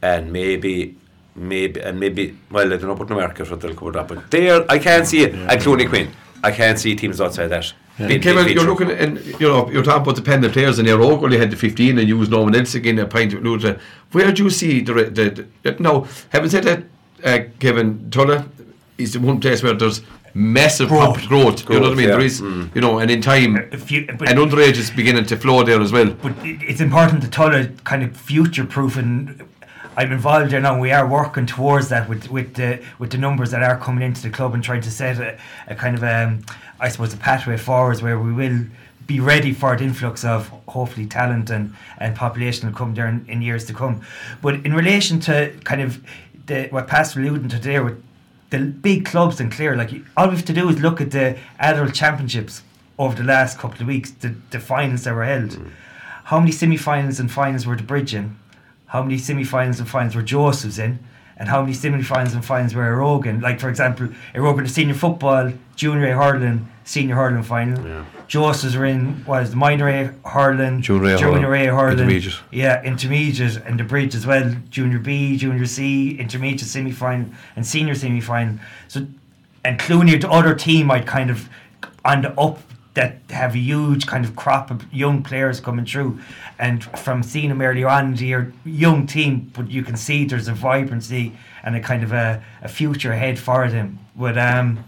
and maybe, maybe, and maybe, well, I don't know about market what they'll cover up, but there, I can't see it. And Clooney-Quin, I can't see teams outside that. Big- big Kevin, you're picture. looking and you know you're talking about the pen players and your only had the 15 and you was no one else again a pint of Luta. Where do you see the, re- the, the now having said that uh, Kevin Tulla is the one place where there's massive Growth. growth, growth, you know what I mean yeah. there is you know and in time If you- but- and underage is beginning to flow there as well but it's important to Tulla kind of future proof and I'm involved there now. We are working towards that with with the with the numbers that are coming into the club and trying to set a, a kind of um, I suppose a pathway forwards where we will be ready for the influx of hopefully talent and, and population will come there in, in years to come. But in relation to kind of the what Pastor alluding to there with the big clubs in Clare, like all we have to do is look at the adult championships over the last couple of weeks, the, the finals that were held. How many semi-finals and finals were the Bridge in? How many semi-finals and finals were Joseph's in? And how many semi-finals and finals were Éire Óg in? Like for example, Éire Óg in the senior football, junior A hurling, senior hurling final. Yeah. Joseph's were in was the minor A hurling, Junior A junior A hurling, intermediate. yeah, intermediate and the bridge as well. Junior B, junior C, intermediate semi final and senior semi final. So and Clooney, the other team, I'd kind of on the up that have a huge kind of crop of young players coming through. And from seeing them earlier on, they're young team, but you can see there's a vibrancy and a kind of a, a future ahead for them. But um,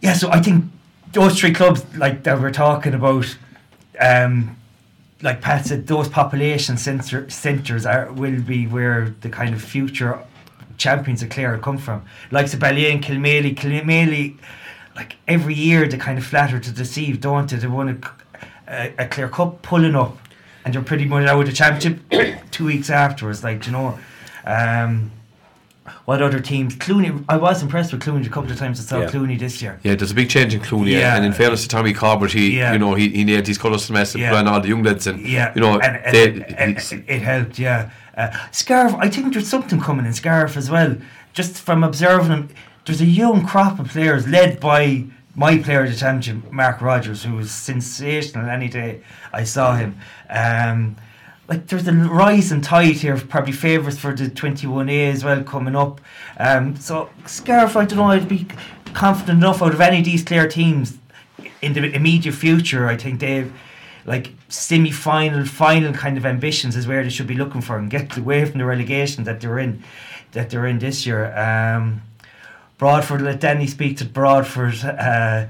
yeah, so I think those three clubs, like that we're talking about, um, like Pat said, those population center, centres are will be where the kind of future champions of Clare come from. Like Sabellier and Kilmaley, Kilmaley, like every year they kind of flatter to deceive, don't they? They won a, a, a Clare Cup pulling up, and they're pretty much out of the championship *coughs* two weeks afterwards. Like you know, um, what other teams? Clooney, I was impressed with Clooney a couple of times. I saw Yeah. Clooney this year. yeah there's a big change in Clooney Yeah. and in fairness to Tommy Corbett he Yeah. you know he, he nailed his colours to mess Yeah. and all the young lads and Yeah, you know and, and, they, and he's- it, helped. Yeah, uh, Scariff. I think there's something coming in Scariff as well. Just from observing them, there's a young crop of players led by my player of the championship, Mark Rogers, who was sensational any day I saw him. Um, like there's a rising tide here, of probably favourites for the 21A as well coming up. Um, so Scariff, I don't know, I'd be confident enough out of any of these clear teams in the immediate future. I think they've like semi-final, final kind of ambitions is where they should be looking for and get away from the relegation that they're in, that they're in this year. Um, Broadford, let Danny speak to Broadford. Uh,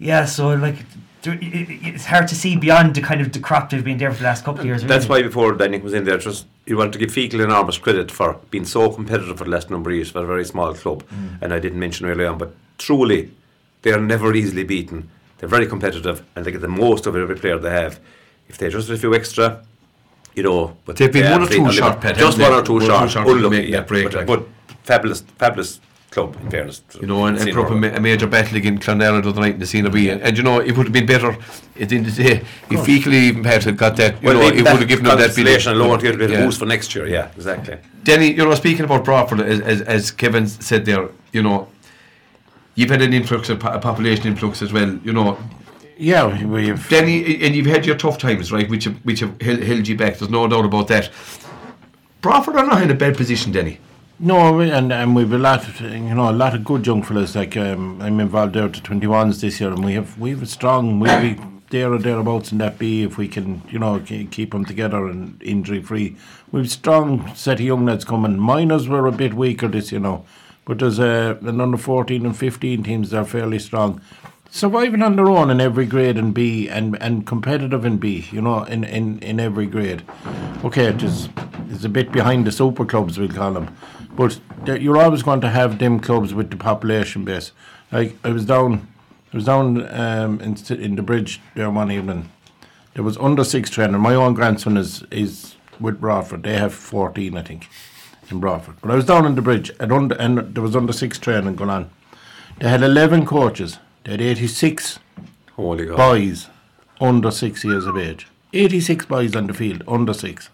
yeah, so like there, it, it- it's hard to see beyond the kind of the crop they've been there for the last couple of years. That's really. why before Danny was in there, just you want to give Feakle enormous credit for being so competitive for the last number of years for a very small club. And I didn't mention earlier on, but truly, they are never easily beaten. They're very competitive and they get the most of every player they have. If they just a few extra, you know, but They've been they one have or two been short, just one or two One short, short unlucky, yeah, break, but, like. but fabulous, fabulous club in fairness. you know, and, and Senior put up a, ma- a major battle against Clonlara the other night in the Cena B. And, and you know, it would have been better at the end of the day if Feakle even Pat had got that. You well, know, even it would have given them that bit consolation of alone to get a bit of yeah. boost for next year. Yeah, exactly. Denny, you know, speaking about Broadford, as, as, as Kevin said there, you know, you've had an influx, a, po- a population influx as well. You know, Yeah, we've. Denny, and you've had your tough times, right, which have, which have held, held you back. There's no doubt about that. Broadford are not in a bad position, Denny. No, and and we've a lot, of, you know, a lot of good young fellas. Like um, I'm involved there to twenty ones this year, and we have we have a strong, we'll be there or thereabouts in that B if we can, you know, keep them together and injury free. We've strong set of young lads coming. Minors were a bit weaker this, you know, but there's a an under fourteen and fifteen teams that are fairly strong. Surviving on their own in every grade in B and, and competitive in B, you know, in, in, in every grade. Okay, it is it's a bit behind the super clubs we'll call them. But you're always going to have them clubs with the population base. Like I was down, I was down um, in, in the bridge there one evening. There was under six training. My own grandson is is with Broadford. They have fourteen, I think, in Broadford. But I was down in the bridge and under and there was under six training going on. They had eleven coaches. They had eighty six Holy God. boys under six years of age. 86 boys on the field under six.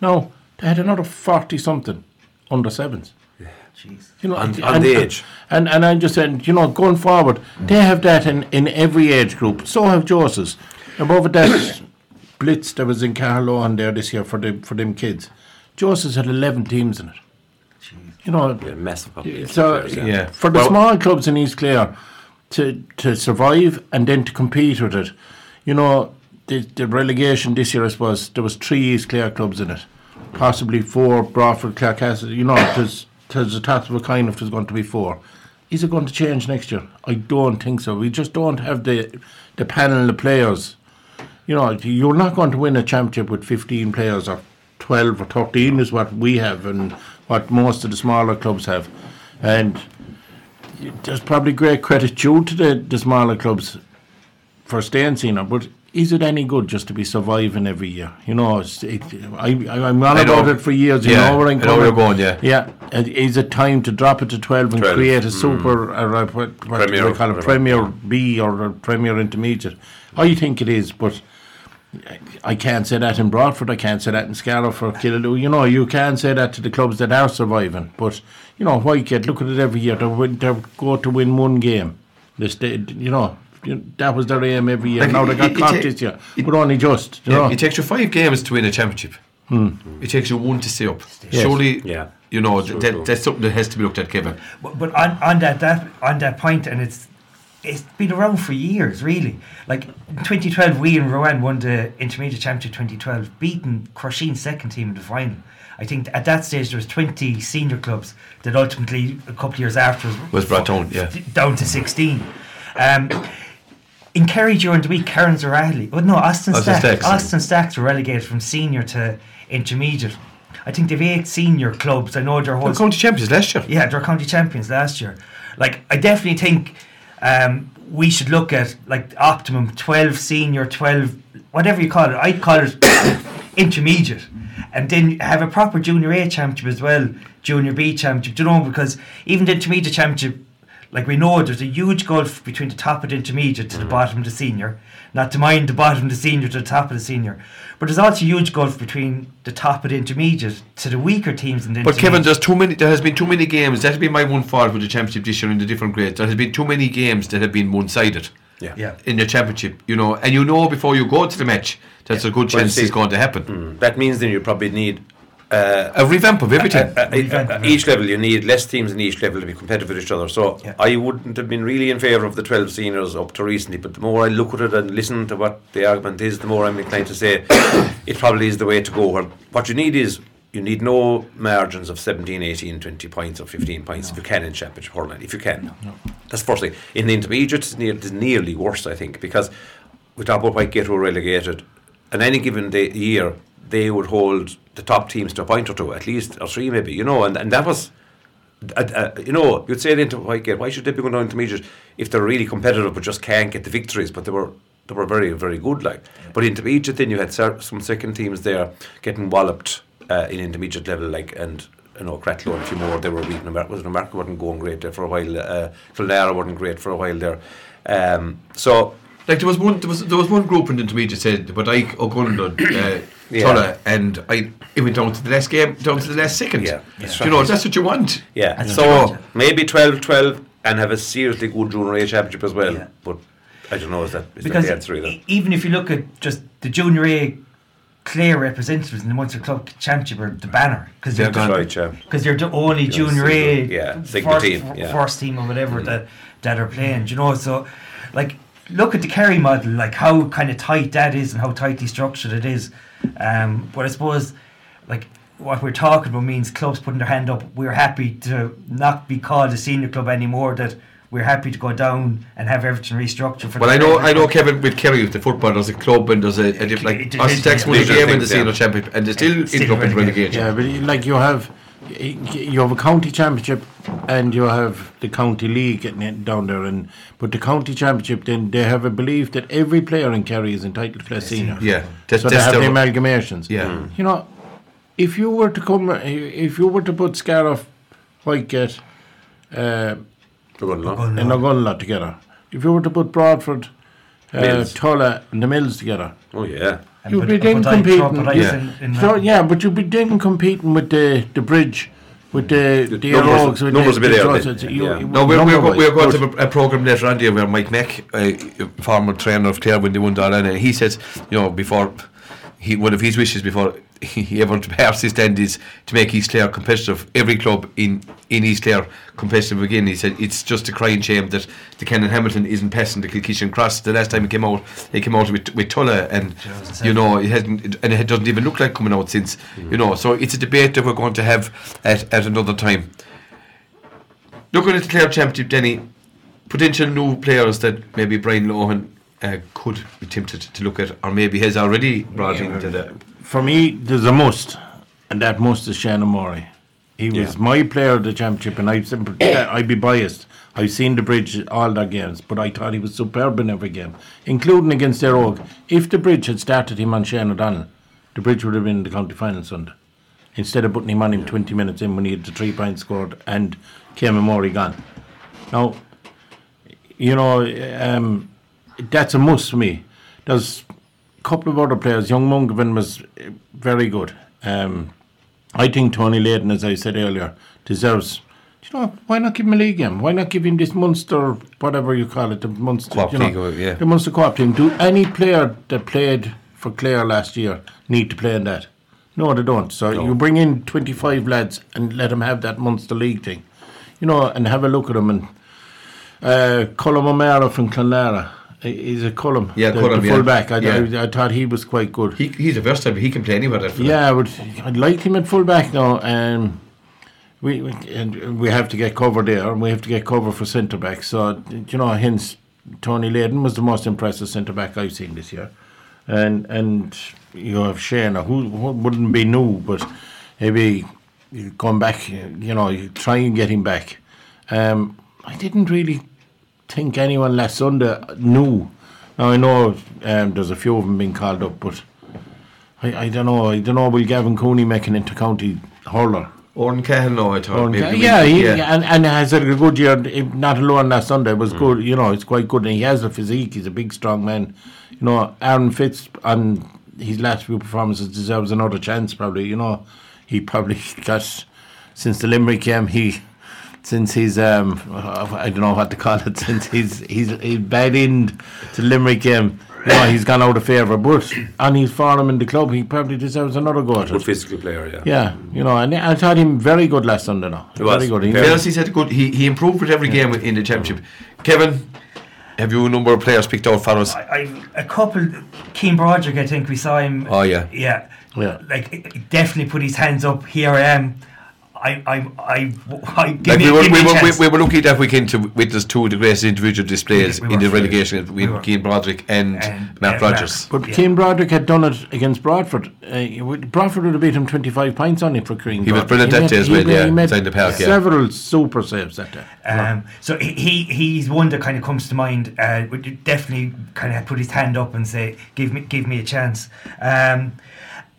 Now they had another 40 something under sevens. Yeah. Jeez. You know, On- and, and- the age. And, and I'm just saying, you know, going forward, they have that in, in every age group. So have Joseph's. Above that *coughs* blitz that was in Carlow on there this year for them, for them kids. Joseph's had 11 teams in it. You know, Yeah, massive population. so players, yeah. for the Well- small clubs in East Clare to to survive and then to compete with it, you know, the, the relegation this year, I suppose there was three East Clare clubs in it, possibly four Broadford, Clarecastle. You know, there's there's a top of a kind if there's going to be four. Is it going to change next year? I don't think so. We just don't have the the panel of players. You know, you're not going to win a championship with 15 players or 12 or 13 is what we have and what most of the smaller clubs have. And there's probably great credit due to the, the smaller clubs for staying senior, but is it any good just to be surviving every year? You know, it, I, I, I'm on I know. about it for years. You Yeah, know where I'm know where you're going, yeah. Yeah. Is it time to drop it to 12 and 12, create a hmm. super, or a, what, what do Premier, they call it. Premier B or a Premier Intermediate? I think it is, but I can't say that in Broadford. I can't say that in Scariff or Killaloe. You know, you can say that to the clubs that are surviving. But you know, Whitegate, look at it every year. They they go to win one game. They stay, you know, you- that was their aim every year. Like, now they got it caught ta- this year, it- but only just. You Yeah, know, it takes you five games to win a championship. Hmm. It takes you one to stay up. Yes. Surely, Yeah. you know, True, that, true. that's something that has to be looked at, Kevin. But, but on, on that, that on that point, and it's it's been around for years, really. Like in 2012, we in Ruan won the intermediate championship 2012, beating Crusheen's second team in the final. I think at that stage there was 20 senior clubs that ultimately a couple of years after Was brought down, yeah. down to 16. Um, in Kerry during the week, Kerins O'Rahilly, but no, Austin, Stacks. Austin Stacks were relegated from senior to intermediate. I think they've eight senior clubs. I know their whole Well, county champions last year. yeah, they're county champions last year. Like, I definitely think um, we should look at like optimum twelve senior, twelve whatever you call it. I'd call it *coughs* intermediate, and then have a proper junior A championship as well, junior B championship. Do you know because even the intermediate championship, like we know, there's a huge gulf between the top of the intermediate to the bottom of the senior. Not to mind the bottom of the senior to the top of the senior, but there's also a huge gulf between the top of the intermediate to the weaker teams in the But Kevin, there's too many. There has been too many games. That has been my one fault with the championship this year in the different grades. There has been too many games that have been one-sided Yeah. yeah. in the championship. You know, and you know before you go to the match, that's a good Well, chance see- it's going to happen. Mm, That means then you probably need uh, A revamp of everything. Uh, uh, uh, each level, you need less teams in each level to be competitive with each other. So Yeah. I wouldn't have been really in favour of the 12 seniors up to recently, but the more I look at it and listen to what the argument is, the more I'm inclined to say *coughs* it probably is the way to go. Where what you need is you need no margins of 17, 18, 20 points or 15 points if you can in championship hurling, if you can. That's the first thing. In the intermediate, it's, near, it's nearly worse, I think, because we talk about Whitegate were relegated. On any given day, year, they would hold the top teams to a point or two, at least, or three maybe, you know, and, and that was, uh, uh, you know, you'd say then to Whitegate, why should they be going down intermediate if they're really competitive but just can't get the victories? But they were they were very, very good, like. But intermediate, then you had cer- some second teams there getting walloped uh, in intermediate level, like, and you know, Cratloe and a few more, they were beating America. Was America wasn't going great there for a while. Uh, Kildare wasn't great for a while there. Um, so Like there was one, there was there was one group in the intermediate said, but I Ogonnelloe, uh, Yeah. Tulla, and I it went down to the last game, down to the last second. Yeah, that's you know that's what you want. Yeah, That's so what you want. maybe 12 12 and have a seriously good junior A championship as well. Yeah. But I don't know, is that, is because that the answer either? e- even if you look at just the junior A clear representatives in the Munster Club Championship are the banner because They're they're, gone. Right, yeah. because they're the only Yes, junior A yeah, single first, team, yeah. first team or whatever that that are playing. do You know, so like look at the Kerry model, like how kind of tight that is and how tightly structured it is. Um, but I suppose like what we're talking about means clubs putting their hand up. We're happy to not be called a senior club anymore. That we're happy to go down and have everything restructured. For Well, the I know, I know. Kevin, with Kerry, with the football, there's a club and there's a, a diff, like It- it- Austin Stacks won a game in the senior championship, and they still Still ended up in relegated. relegation. Yeah, but like you have, you have a county championship and you have the county league getting down there, and but the county championship then they have a belief that every player in Kerry is entitled to play senior. Yeah, that's, so they have the the- amalgamations. Yeah. Mm. you know, if you were to come, if you were to put Scariff, Whitegate, uh, We're and Ogonnelloe together, if you were to put Broadford, uh, Mills. Tulla, and the Mills together, Oh yeah. And You'd put- be then competing. Yeah. in- in So yeah, but you'd be then competing with the the bridge, with the The the numbers- Erogs, with numbers the, will be the there Trojans. then, You- yeah. you- No, we're, we're, go- number-wise, we're going to but- have a, a program later on there where Mike Mack, uh, former trainer of Clare when they won Darlan, and he says, you know, before he one of his wishes before *laughs* he ever passed his stand is to make East Clare competitive. Every club in in East Clare competitive again. He said it's just a crying shame that the Canon Hamilton isn't passing the Kilkishen Cross. The last time he came out, he came out with with Tulla, and you know it hasn't, and it doesn't even look like coming out since. You know, so it's a debate that we're going to have at at another time. Looking at the Clare Championship, Denny, potential new players that maybe Brian Lohan uh, could be tempted to look at, or maybe has already brought into the. For me, there's a must, and that must is Seadna Morey. He was Yeah. my player of the championship, and I'd, I'd be biased. I've seen the bridge all their games, but I thought he was superb in every game, including against Éire Óg. If the bridge had started him on Shane O'Donnell, the bridge would have been in the county final Sunday. Instead of putting him on him 20 minutes in when he had the three points scored and Caimin Morey gone. Now, you know, um, that's a must for me. There's couple of other players. Young Mungovan was very good. Um, I think Tony Layton, as I said earlier, deserves. You know, why not give him a league game? Why not give him this Munster, whatever you call it, the Munster, Co-op you know, league, yeah. the Munster Co-op team? Do any player that played for Clare last year need to play in that? No, they don't. So you bring in 25 lads and let them have that Munster League thing, you know, and have a look at them. And uh, Colm O'Mara from Clonlara, he's a Colm, Yeah, the, the yeah. fullback. I, Yeah. I, I thought he was quite good. He, he's a versatile, he can play anywhere. Yeah, but I'd like him at full back now. Um, we we- and we have to get cover there, and we have to get cover for centre back. So you know, hence Tony Layden was the most impressive centre back I've seen this year, and and you have Shana, who, who wouldn't be new, but maybe come back. You know, you try and get him back. Um, I didn't really think anyone last Sunday knew. Now I know um, there's a few of them being called up, but. I, I don't know. I don't know. Will Gavin Cooney make an intercounty hurler? Oran Cahill, no, I thought. Or- maybe we- yeah, he, And, and has had a good year. Not alone last Sunday was good. You know, it's quite good. And he has the physique. He's a big, strong man. You know, Aaron Fitz on his last few performances deserves another chance. Probably. You know, he probably *laughs* got since the Limerick game. He since he's um I don't know what to call it. *laughs* Since he's he's he's bad end to Limerick game. You know, he's gone out of favour, but on his form in the club, he probably deserves another go at Good it. physical player, yeah. Yeah, you know, and I thought him very good last Sunday. Now, He was. very good. He, Very Fellas, he said good. He, he improved with every game in the championship. Kevin, have you a number of players picked out for us? I, I, a couple, Keane Broderick, I think we saw him. Oh, yeah. Yeah. Yeah. Like, definitely put his hands up. Here I am. I, I, I, I give Like me, we, were, give me we, a were, we, chance. we were lucky that weekend to witness two of the greatest individual displays We- we in the relegation We with were. Keane Broderick and, And, Matt uh, Rogers. but Yeah. Keane Broderick had done it against Broadford. Uh, Broadford would have beat him 25 points on it for Keane He was Broderick. brilliant that made- day as well, yeah, he made the park, yeah. Several super saves that day. Um, so he, he he's one that kind of comes to mind. Uh, would definitely kind of put his hand up and say, "Give me, give me a chance." Um,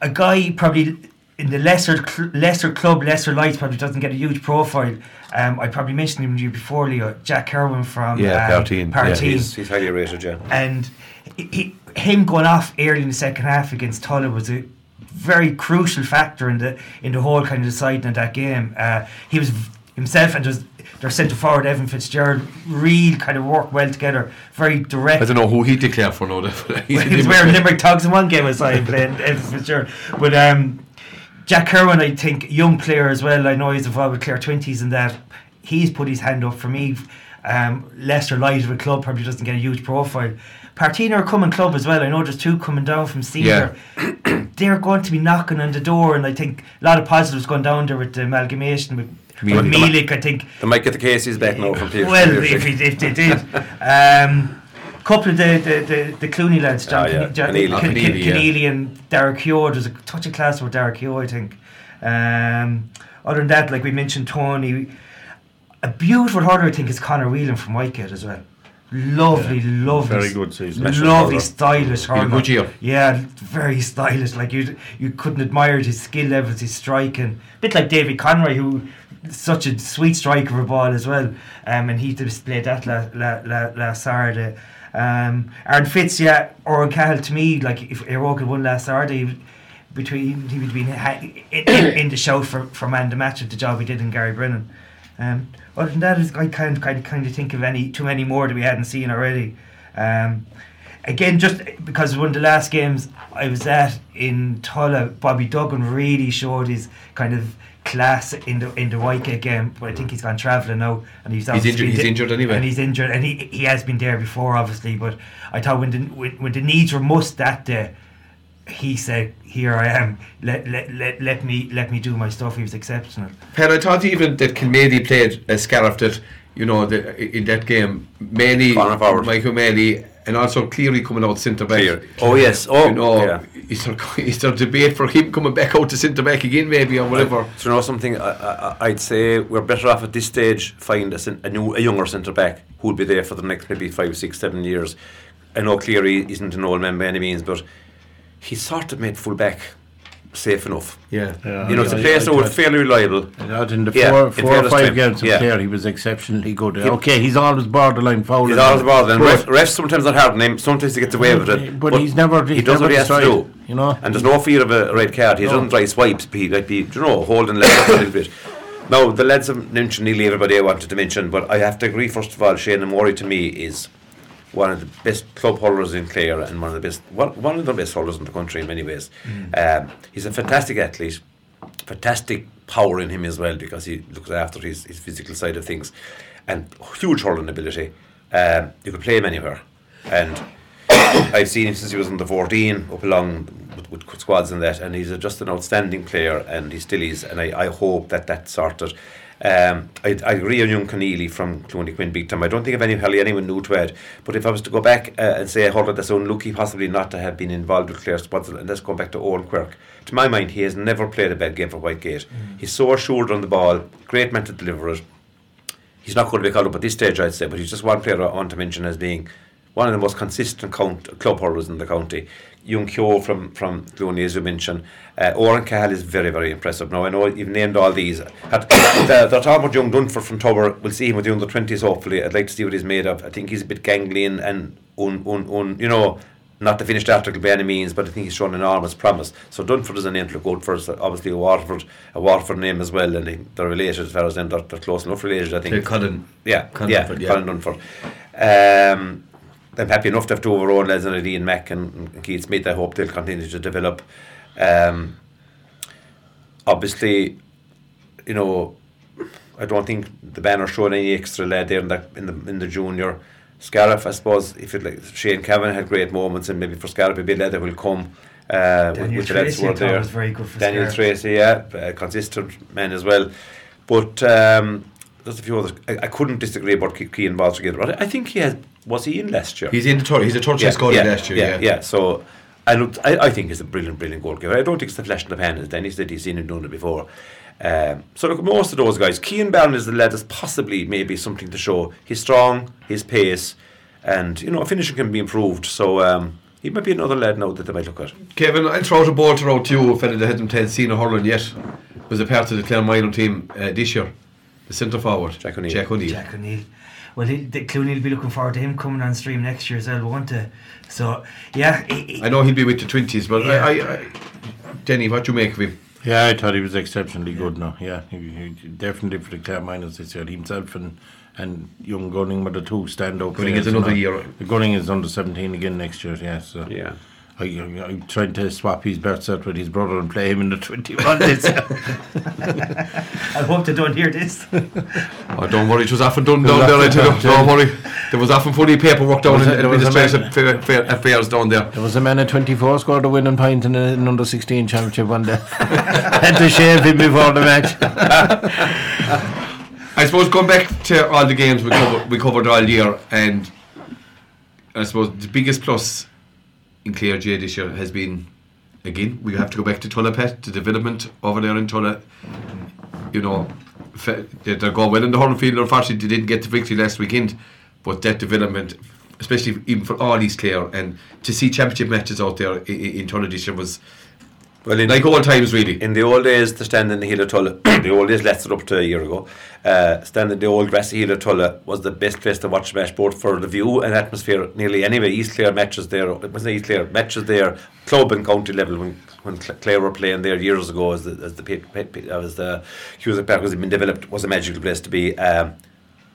a guy probably in the lesser cl- lesser club, lesser lights, probably doesn't get a huge profile. Um, I probably mentioned him to you before, Leo. Jack Kerwin from Yeah, um, Parteen, yeah. He's, he's highly rated, yeah. and he, he, him going off early in the second half against Tulla was a very crucial factor in the in the whole kind of deciding of that game. Uh, he was himself and just their centre forward Evan Fitzgerald really kind of worked well together. Very direct. I don't know who he declared for now. Well, *laughs* he was wearing Limerick togs in one game. I saw him playing Evan Fitzgerald, but um, Jack Kerwin, I think, young player as well. I know he's involved with Clare Twenties and that he's put his hand up for me. Um, Leicester Light of a club probably doesn't get a huge profile. Partina are coming club as well. I know there's two coming down from senior. *clears throat* They're going to be knocking on the door, and I think a lot of positives going down there with the amalgamation with, with. Meelick. I think They might get the cases back now from Peter. well, if, if they did. *laughs* Um, couple of the, the, the, the Clooney lads, John, Ah, yeah. Keane- John Keneally. Ke- Ke- Keneally, yeah. Keneally and Derek Hugh. There's a touch of class with Derek Hugh, I think. Um, other than that, like we mentioned, Tony, a beautiful hurler I think is Connor Whelan from Whitegate as well. Lovely, lovely, Very good season. Lovely, stylish He hurler. good year. Yeah, very stylish. Like you, you couldn't admire his skill levels, his striking. A bit like David Conroy, who such a sweet striker of a ball as well. Um, and he displayed that la, la, la, last Saturday. Um, Aaron Fitz, yeah, Oran Cahill to me, like if Iraq had won last Saturday, between he would have been in, in, in the show for, for man the match of the job he did in Gary Brennan. Um, other than that, I kind kind of kind of think of any too many more that we hadn't seen already. Um, again, just because one of the last games I was at in Tulla, Bobby Duggan really showed his kind of class in the in the Whitegate game. But I think he's gone travelling now, and he's obviously injured- he's di- injured anyway. and he's injured, and he he has been there before, obviously. But I thought when the when, when the needs were most that day, he said, "Here I am. Let let, let, let me let me do my stuff." He was exceptional. Pat, I thought even that Kilmaley played a Scariff that, you know, the, in that game, mainly Corner forward. Michael O'Malley and also Cleary coming out centre back. Oh yes. Oh you know, yeah. is, there, *laughs* is there debate for him coming back out to centre back again, maybe, or whatever? Do you know something? I, I, I'd say we're better off at this stage find a, a new, a younger centre back who'll be there for the next maybe five, six, seven years. I know Cleary isn't an old man by any means, but he's sort of made full back safe enough. Yeah. Yeah, you know, it's a player I so thought- fairly reliable. Out in the Yeah, four, in four or five him, games of yeah. player, he was exceptionally good. Yeah. Okay, he's always borderline foul. He's always borderline. and ref, refs sometimes not hard on him. Sometimes he gets away with it. But he's never- he he's does what he never has to do. you know? And there's no fear of a red card. He No. doesn't try swipes. But he like be, do you know, holding legs up a little bit. Now the lads have mentioned nearly everybody I wanted to mention, but I have to agree. First of all, Seadna Morey to me is one of the best club holders in Clare and one of the best one, one of the best hurlers in the country in many ways. Um, he's a fantastic athlete, fantastic power in him as well because he looks after his, his physical side of things, and huge hurling ability. Um, you could play him anywhere, and *coughs* I've seen him since he was under 14 up along with, with squads and that, and he's a, just an outstanding player, and he still is. And I, I hope that that's sorted. Um, I, I agree on young Conneely from Clooney-Quin big time. I don't think of any hardly anyone new to add. But if I was to go back uh, and say I heard that's unlucky possibly not to have been involved with Clare and let's go back to Owen Quirk. To my mind, he has never played a bad game for Whitegate. He's so assured on the ball, great man to deliver it he's not going to be called up at this stage, I'd say, but he's just one player I want to mention as being one of the most consistent count, club hurlers in the county. Young Kyo from from Clooney, as you mentioned. Uh, Oren Cahill is very, very impressive. Now, I know you've named all these. Had, *coughs* the, talking about young Dunford from Tower. We'll see him with the under 20s, hopefully. I'd like to see what he's made of. I think he's a bit gangly and, and un, un, un, you know, not the finished article by any means, but I think he's shown enormous promise. So Dunford is a name to look out for. It's obviously a Waterford, a Waterford name as well, and they- they're related as far as them. They're, they're close enough related, I think. Cullen. Yeah, Colin yeah, Dunford, yeah. Colin Dunford. Um, I'm happy enough to have two of our own lads in Ian Mack and, and Keith Smith. I hope they'll continue to develop. Um, obviously, you know, I don't think the banner showed any extra lead there in the in the in the junior. Scariff, I suppose, if it like Shane Cavan had great moments, and maybe for Scariff, a bit that will come. Uh, with- Daniel with Tracy there. was very good for Daniel Scariff. Tracy, yeah, a consistent man as well. But um, there's a few others. I, I couldn't disagree about Ke- Keane Balls But I, I think he has. Was he in last year? He's in the third. He's a third choice goalie last year. yeah, yeah. So I looked. I, I think he's a brilliant, brilliant goalkeeper. I don't think it's the flash in the pan as Dennis said. He's seen him doing it before. Um, so look, most of those guys, Keane Byrne is the lad that's possibly maybe something to show. He's strong, his pace, and you know finishing can be improved. So um, he might be another lad now that they might look at. Kevin, I'll throw out a ball to out to you, a fella that hasn't played senior hurling yet. Was a part of the Clare minor team uh, this year. The centre forward. Jack O'Neill. Jack O'Neill. Jack O'Neill. Well, he, the, Clooney will be looking forward to him coming on stream next year as well, won't they? So, yeah. he- he- I know he'll be with the 20s, but Yeah. I, I, I, Denny, what you make of him? Yeah, I thought he was exceptionally good. No, yeah, he, he definitely for the Clare minors this year. Himself and and young Gunning were the two standout. Gunning players, is another you know. year. Gunning is under seventeen again next year. Yeah, so Yeah. I, I, I tried to swap his birth cert with his brother and play him in the twenty-one. *laughs* this. Uh, I hope they don't hear this. *laughs* Oh, don't worry, it was often done down there. I often tell you. done, Don't worry. There was often funny paperwork down Was in it- there was a administrative man- affair- affair- affairs uh, down there. There was a man at 24 scored a winning point in an under 16 championship one day. *laughs* Had to shave him before the match. I suppose going back to all the games we covered, we covered all year, and I suppose the biggest plus in Clare J this year has been, again, we have to go back to Tulla Pet, the development over there in Tulla. you know, they- they're going well in the hurling field. Unfortunately, they didn't get the victory last weekend, but that development, especially even for all East Clare, and to see championship matches out there in, in Tulla this year was Well, in, like old times, really. in the old days, the stand in the Hill of Tulla, *coughs* the old days lasted up to a year ago. Uh, stand in the old grassy Hill of Tulla was the best place to watch match, both for the view and atmosphere. Nearly anyway, East Clare matches there. It wasn't East Clare matches there, club and county level when when Clare were playing there years ago as the as the as the Hughes Park was been developed was a magical place to be. Um,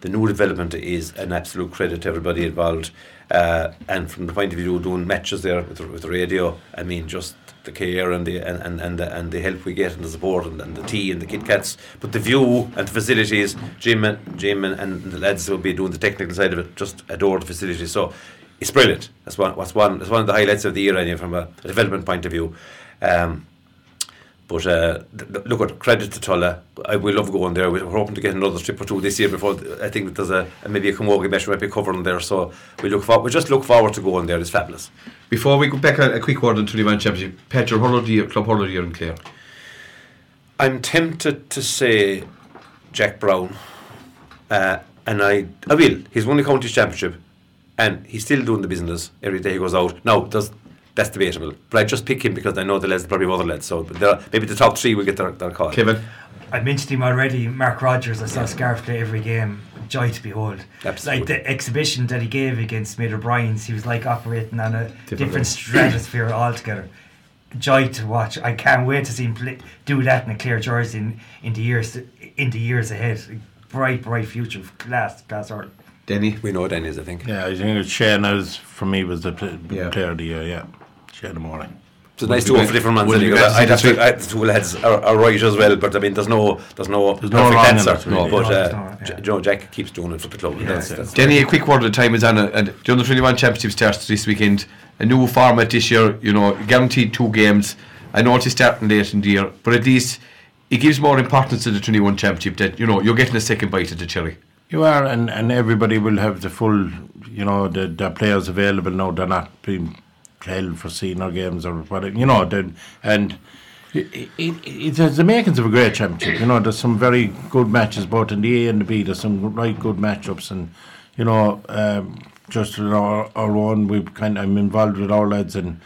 the new development is an absolute credit to everybody involved. Uh, and from the point of view of doing matches there with, with the radio, I mean, just the care and the and, and, and, the, and the help we get and the support and, and the tea and the Kit Kats, but the view and the facilities, Jim and Jim and, and the lads will be doing the technical side of it just adore the facilities. So it's brilliant. That's one. That's one. That's one of the highlights of the year, anyway, from a, a development point of view. Um, but uh, th- look at credit to Tulla. I we love going there. We're hoping to get another trip or two this year before. th- I think there's a, a maybe a Camogie match we might be covering there. So we look forward. we just look forward to going there. It's fabulous. Before we go back, a, a quick word on Twenty-One Championship. Petra of Club the year in Clare. I'm tempted to say Jack Brown, uh, and I I will. He's won the county championship, and he's still doing the business every day he goes out. Now, does that's debatable, but I just pick him because I know the lads probably have other lads. So but there are- maybe the top three will get their, their call. Kevin. I mentioned him already. Mark Rogers. I saw Scariff play every game. Joy to behold. Absolutely. Like the exhibition that he gave against Smith O'Brien's, he was like operating on a Different different, stratosphere altogether. Joy to watch. I can't wait to see him play, do that in a clear jersey in, in the years in the years ahead. Bright, bright future, class, class art. Denny. We know what Denny's, I think. Yeah, I think it's Shane as for me was the pl- Yeah. player of the year. Yeah, Shane Morning. It's a nice be to go for different ones. anyway. great to see I'd have to, I, the two lads are, are right as well, but I mean, there's no, there's no There's no perfect wrong in answer. it, really. But No, uh, there's not, J- yeah. Joe Jack keeps doing it for the club. that's, that's that's Denny, a quick word of time is on, a, and the under 21 championship starts this weekend. A new format this year, you know, guaranteed two games. I know it's starting late in the year, but at least it gives more importance to the 21 championship that, you know, you're getting a second bite of the cherry. You are, and, and everybody will have the full, you know, the, the players available now. They're not being held for senior games or whatever, you know. Then and it, it, it the makings of a great championship. You know, there's some very good matches both in the A and the B. There's some right good matchups, and you know, um, just in our, our own, we kind. Of, I'm involved with our lads and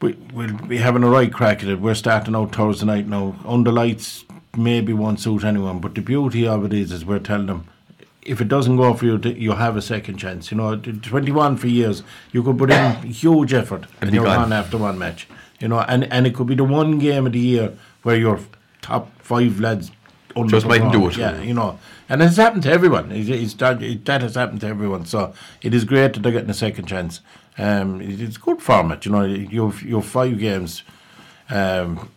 we, we'll be having a right crack at it. We're starting out Thursday night now. Under lights maybe won't suit anyone, but the beauty of it is, is we're telling them, if it doesn't go for you, you have a second chance. You know, 21 for years, you could put in huge effort and you're gone. gone after one match. You know, and, and it could be the one game of the year where your top five lads Just mightn't do it. Yeah, you know, and it's happened to everyone. It's, it's that, it, that has happened to everyone. So it is great that they're getting a second chance. Um, it, it's good format. You know, you've you've five games. Um,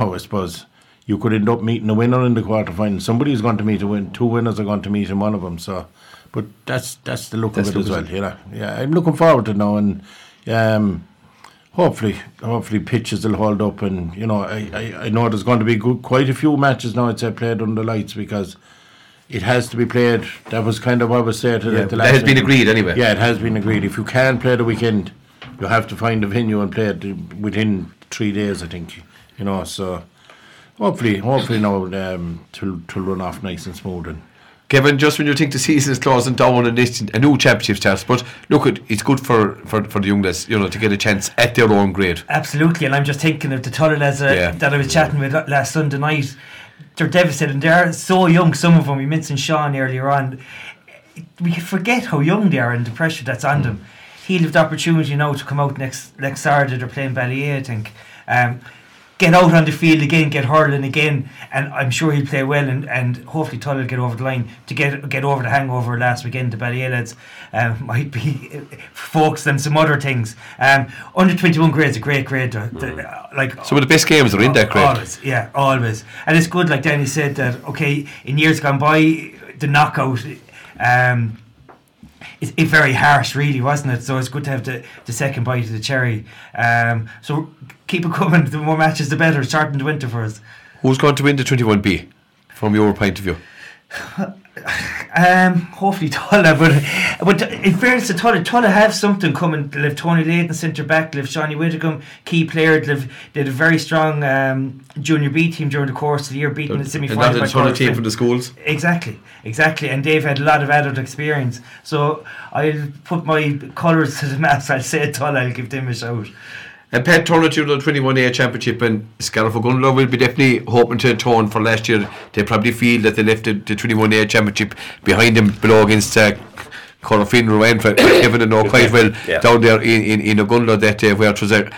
oh, I suppose you could end up meeting a winner in the quarter final. Somebody's going to meet a win. Two winners are going to meet in one of them. So, but that's that's the look That's of it as well. You know, yeah, I'm looking forward to now, and um, hopefully, hopefully pitches will hold up. And you know, I, I, I know there's going to be good, quite a few matches now. I'd say played under lights because. It has to be played. That was kind of what was said. Yeah, at the that has last been agreed anyway. Yeah, it has been agreed. If you can play the weekend, you have to find a venue and play it within three days. I think you know. So hopefully, hopefully now um, to to run off nice and smooth. And Kevin, just when you think the season is closing down and this, a new championship starts, but look, it, it's good for, for, for the young lads, you know, to get a chance at their own grade. Absolutely, and I'm just thinking of the Tullahs uh, Yeah. that I was chatting with last Sunday night. They're devastated, and they're so young. Some of them, we mentioned Sean earlier on. We forget how young they are and the pressure that's on them. He'll have the opportunity now to come out next next Saturday. They're playing Ballyea, I think. Um, get out on the field again, get hurling again, and I'm sure he'll play well. And, and hopefully Tull will get over the line to get get over the hangover last weekend. The Ballyea lads um, *laughs* might be focused on some other things. Um, under 21 grade is a great grade. the- uh, like Some of the best games are in that grade. Always, yeah, always. And it's good, like Danny said, that okay, in years gone by, the knockout. Um, it's, it's very harsh, really, wasn't it? So it's good to have the, the second bite of the cherry. Um, so keep it coming. The more matches, the better. It's Starting to winter for us. Who's going to win the 21B from your point of view? *sighs* Um, hopefully Tulla, but but in fairness to Tulla, Tulla have something coming. They'll have Tony Layton centre back. They'll have Johnny Whitcomb, key player. They'll have, they had a very strong um, junior B team during the course of the year, beating the semi And final. not a ton of team from the schools. Exactly, exactly, and they've had a lot of adult experience. So I'll put my colours to the *laughs* mast. I'll say Tulla. I'll give them a shout. And Pat Turner to the 21A Championship and Scariff Gunlow will be definitely hoping to atone for last year. They probably feel that they left the, the 21A Championship behind them below against uh, Corofin Ruan for *coughs* Kevin and know quite well Yeah. down there in, in, in Ogonnelloe that day where it was a,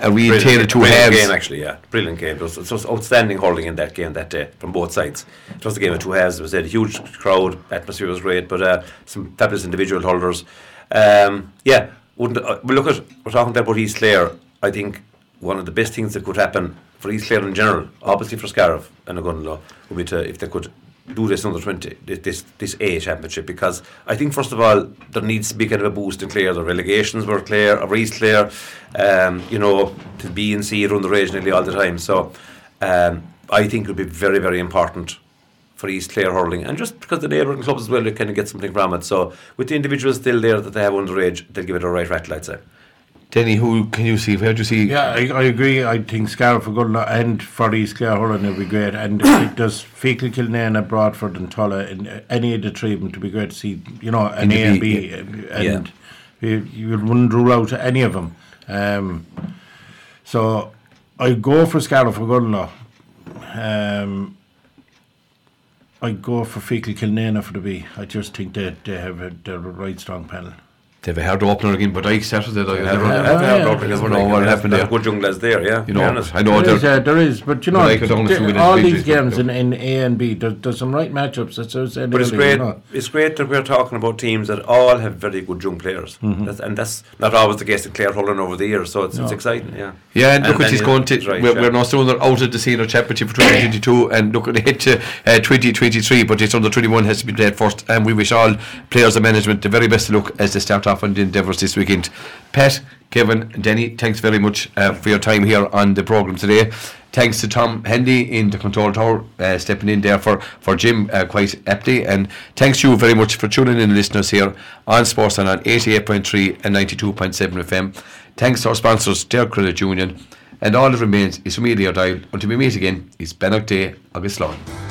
a real tale of two brilliant halves. game actually, yeah, brilliant game. It was, it was outstanding hurling in that game that day from both sides. It was a game of two halves. It was a huge crowd, atmosphere was great, but uh, some fabulous individual hurlers. Um, yeah, wouldn't uh, look at we're talking about East Clare. I think one of the best things that could happen for East Clare in general, obviously for Scariff and Ogonnelloe, would be to if they could do this under 20 this this, A championship. Because I think first of all there needs to be kind of a boost in Clare. The relegations were Clare East Clare um, you know to B and C run the rage nearly all the time. So um, I think it would be very very important for East Clare hurling and just because the neighbouring clubs as well they kind of get something from it so with the individuals still there that they have underage they'll give it a right rattle I'd say Denny, who can you see? Where do you see? Yeah, I, I agree. I think Scariff for good and for East Clare Hurling would be great. And it does Feakle Kilnane, Broadford and Tulla in uh, any of the three of them to be great to see, you know, an In A and B, B. And, and you, you wouldn't rule out any of them. Um, so I go for Scariff for good Um, I go for Feakle Kilnane for the B. I just think that they have a, they're a right strong panel. They have a hard opener again, but I Saturday. I Yeah, never, yeah, never, yeah, never, yeah. never know what happened there. good young lads there yeah You know. I know there is, they're. uh, there is, but you know, But I could only the- all these games in, in A and B, there, there's some right matchups. That's what I was saying But it's great. you know. It's great that we're talking about teams that all have very good young players, Mm-hmm. that's, and that's not always the case in Clare Hurling over the years. So it's, it's exciting. Yeah. Yeah, and, look at then he's going to. right, we're, yeah. we're now still out of the senior championship for 2022, and look at the hit to uh, 2023. But it's under 21 has to be played first, and we wish all players and management the very best of luck as they start off on the endeavours this weekend. Pat, Kevin, Denny, thanks very much uh, for your time here on the programme today. Thanks to Tom Hendy in the control tower uh, stepping in there for, for Jim uh, quite aptly. And thanks to you very much for tuning in, listeners, here on Sports and on 88.3 and 92.7 FM. Thanks to our sponsors, Dare Credit Union. And all that remains is for me, Leo Dial. Until we meet again, it's Bennock Day, August Lawn.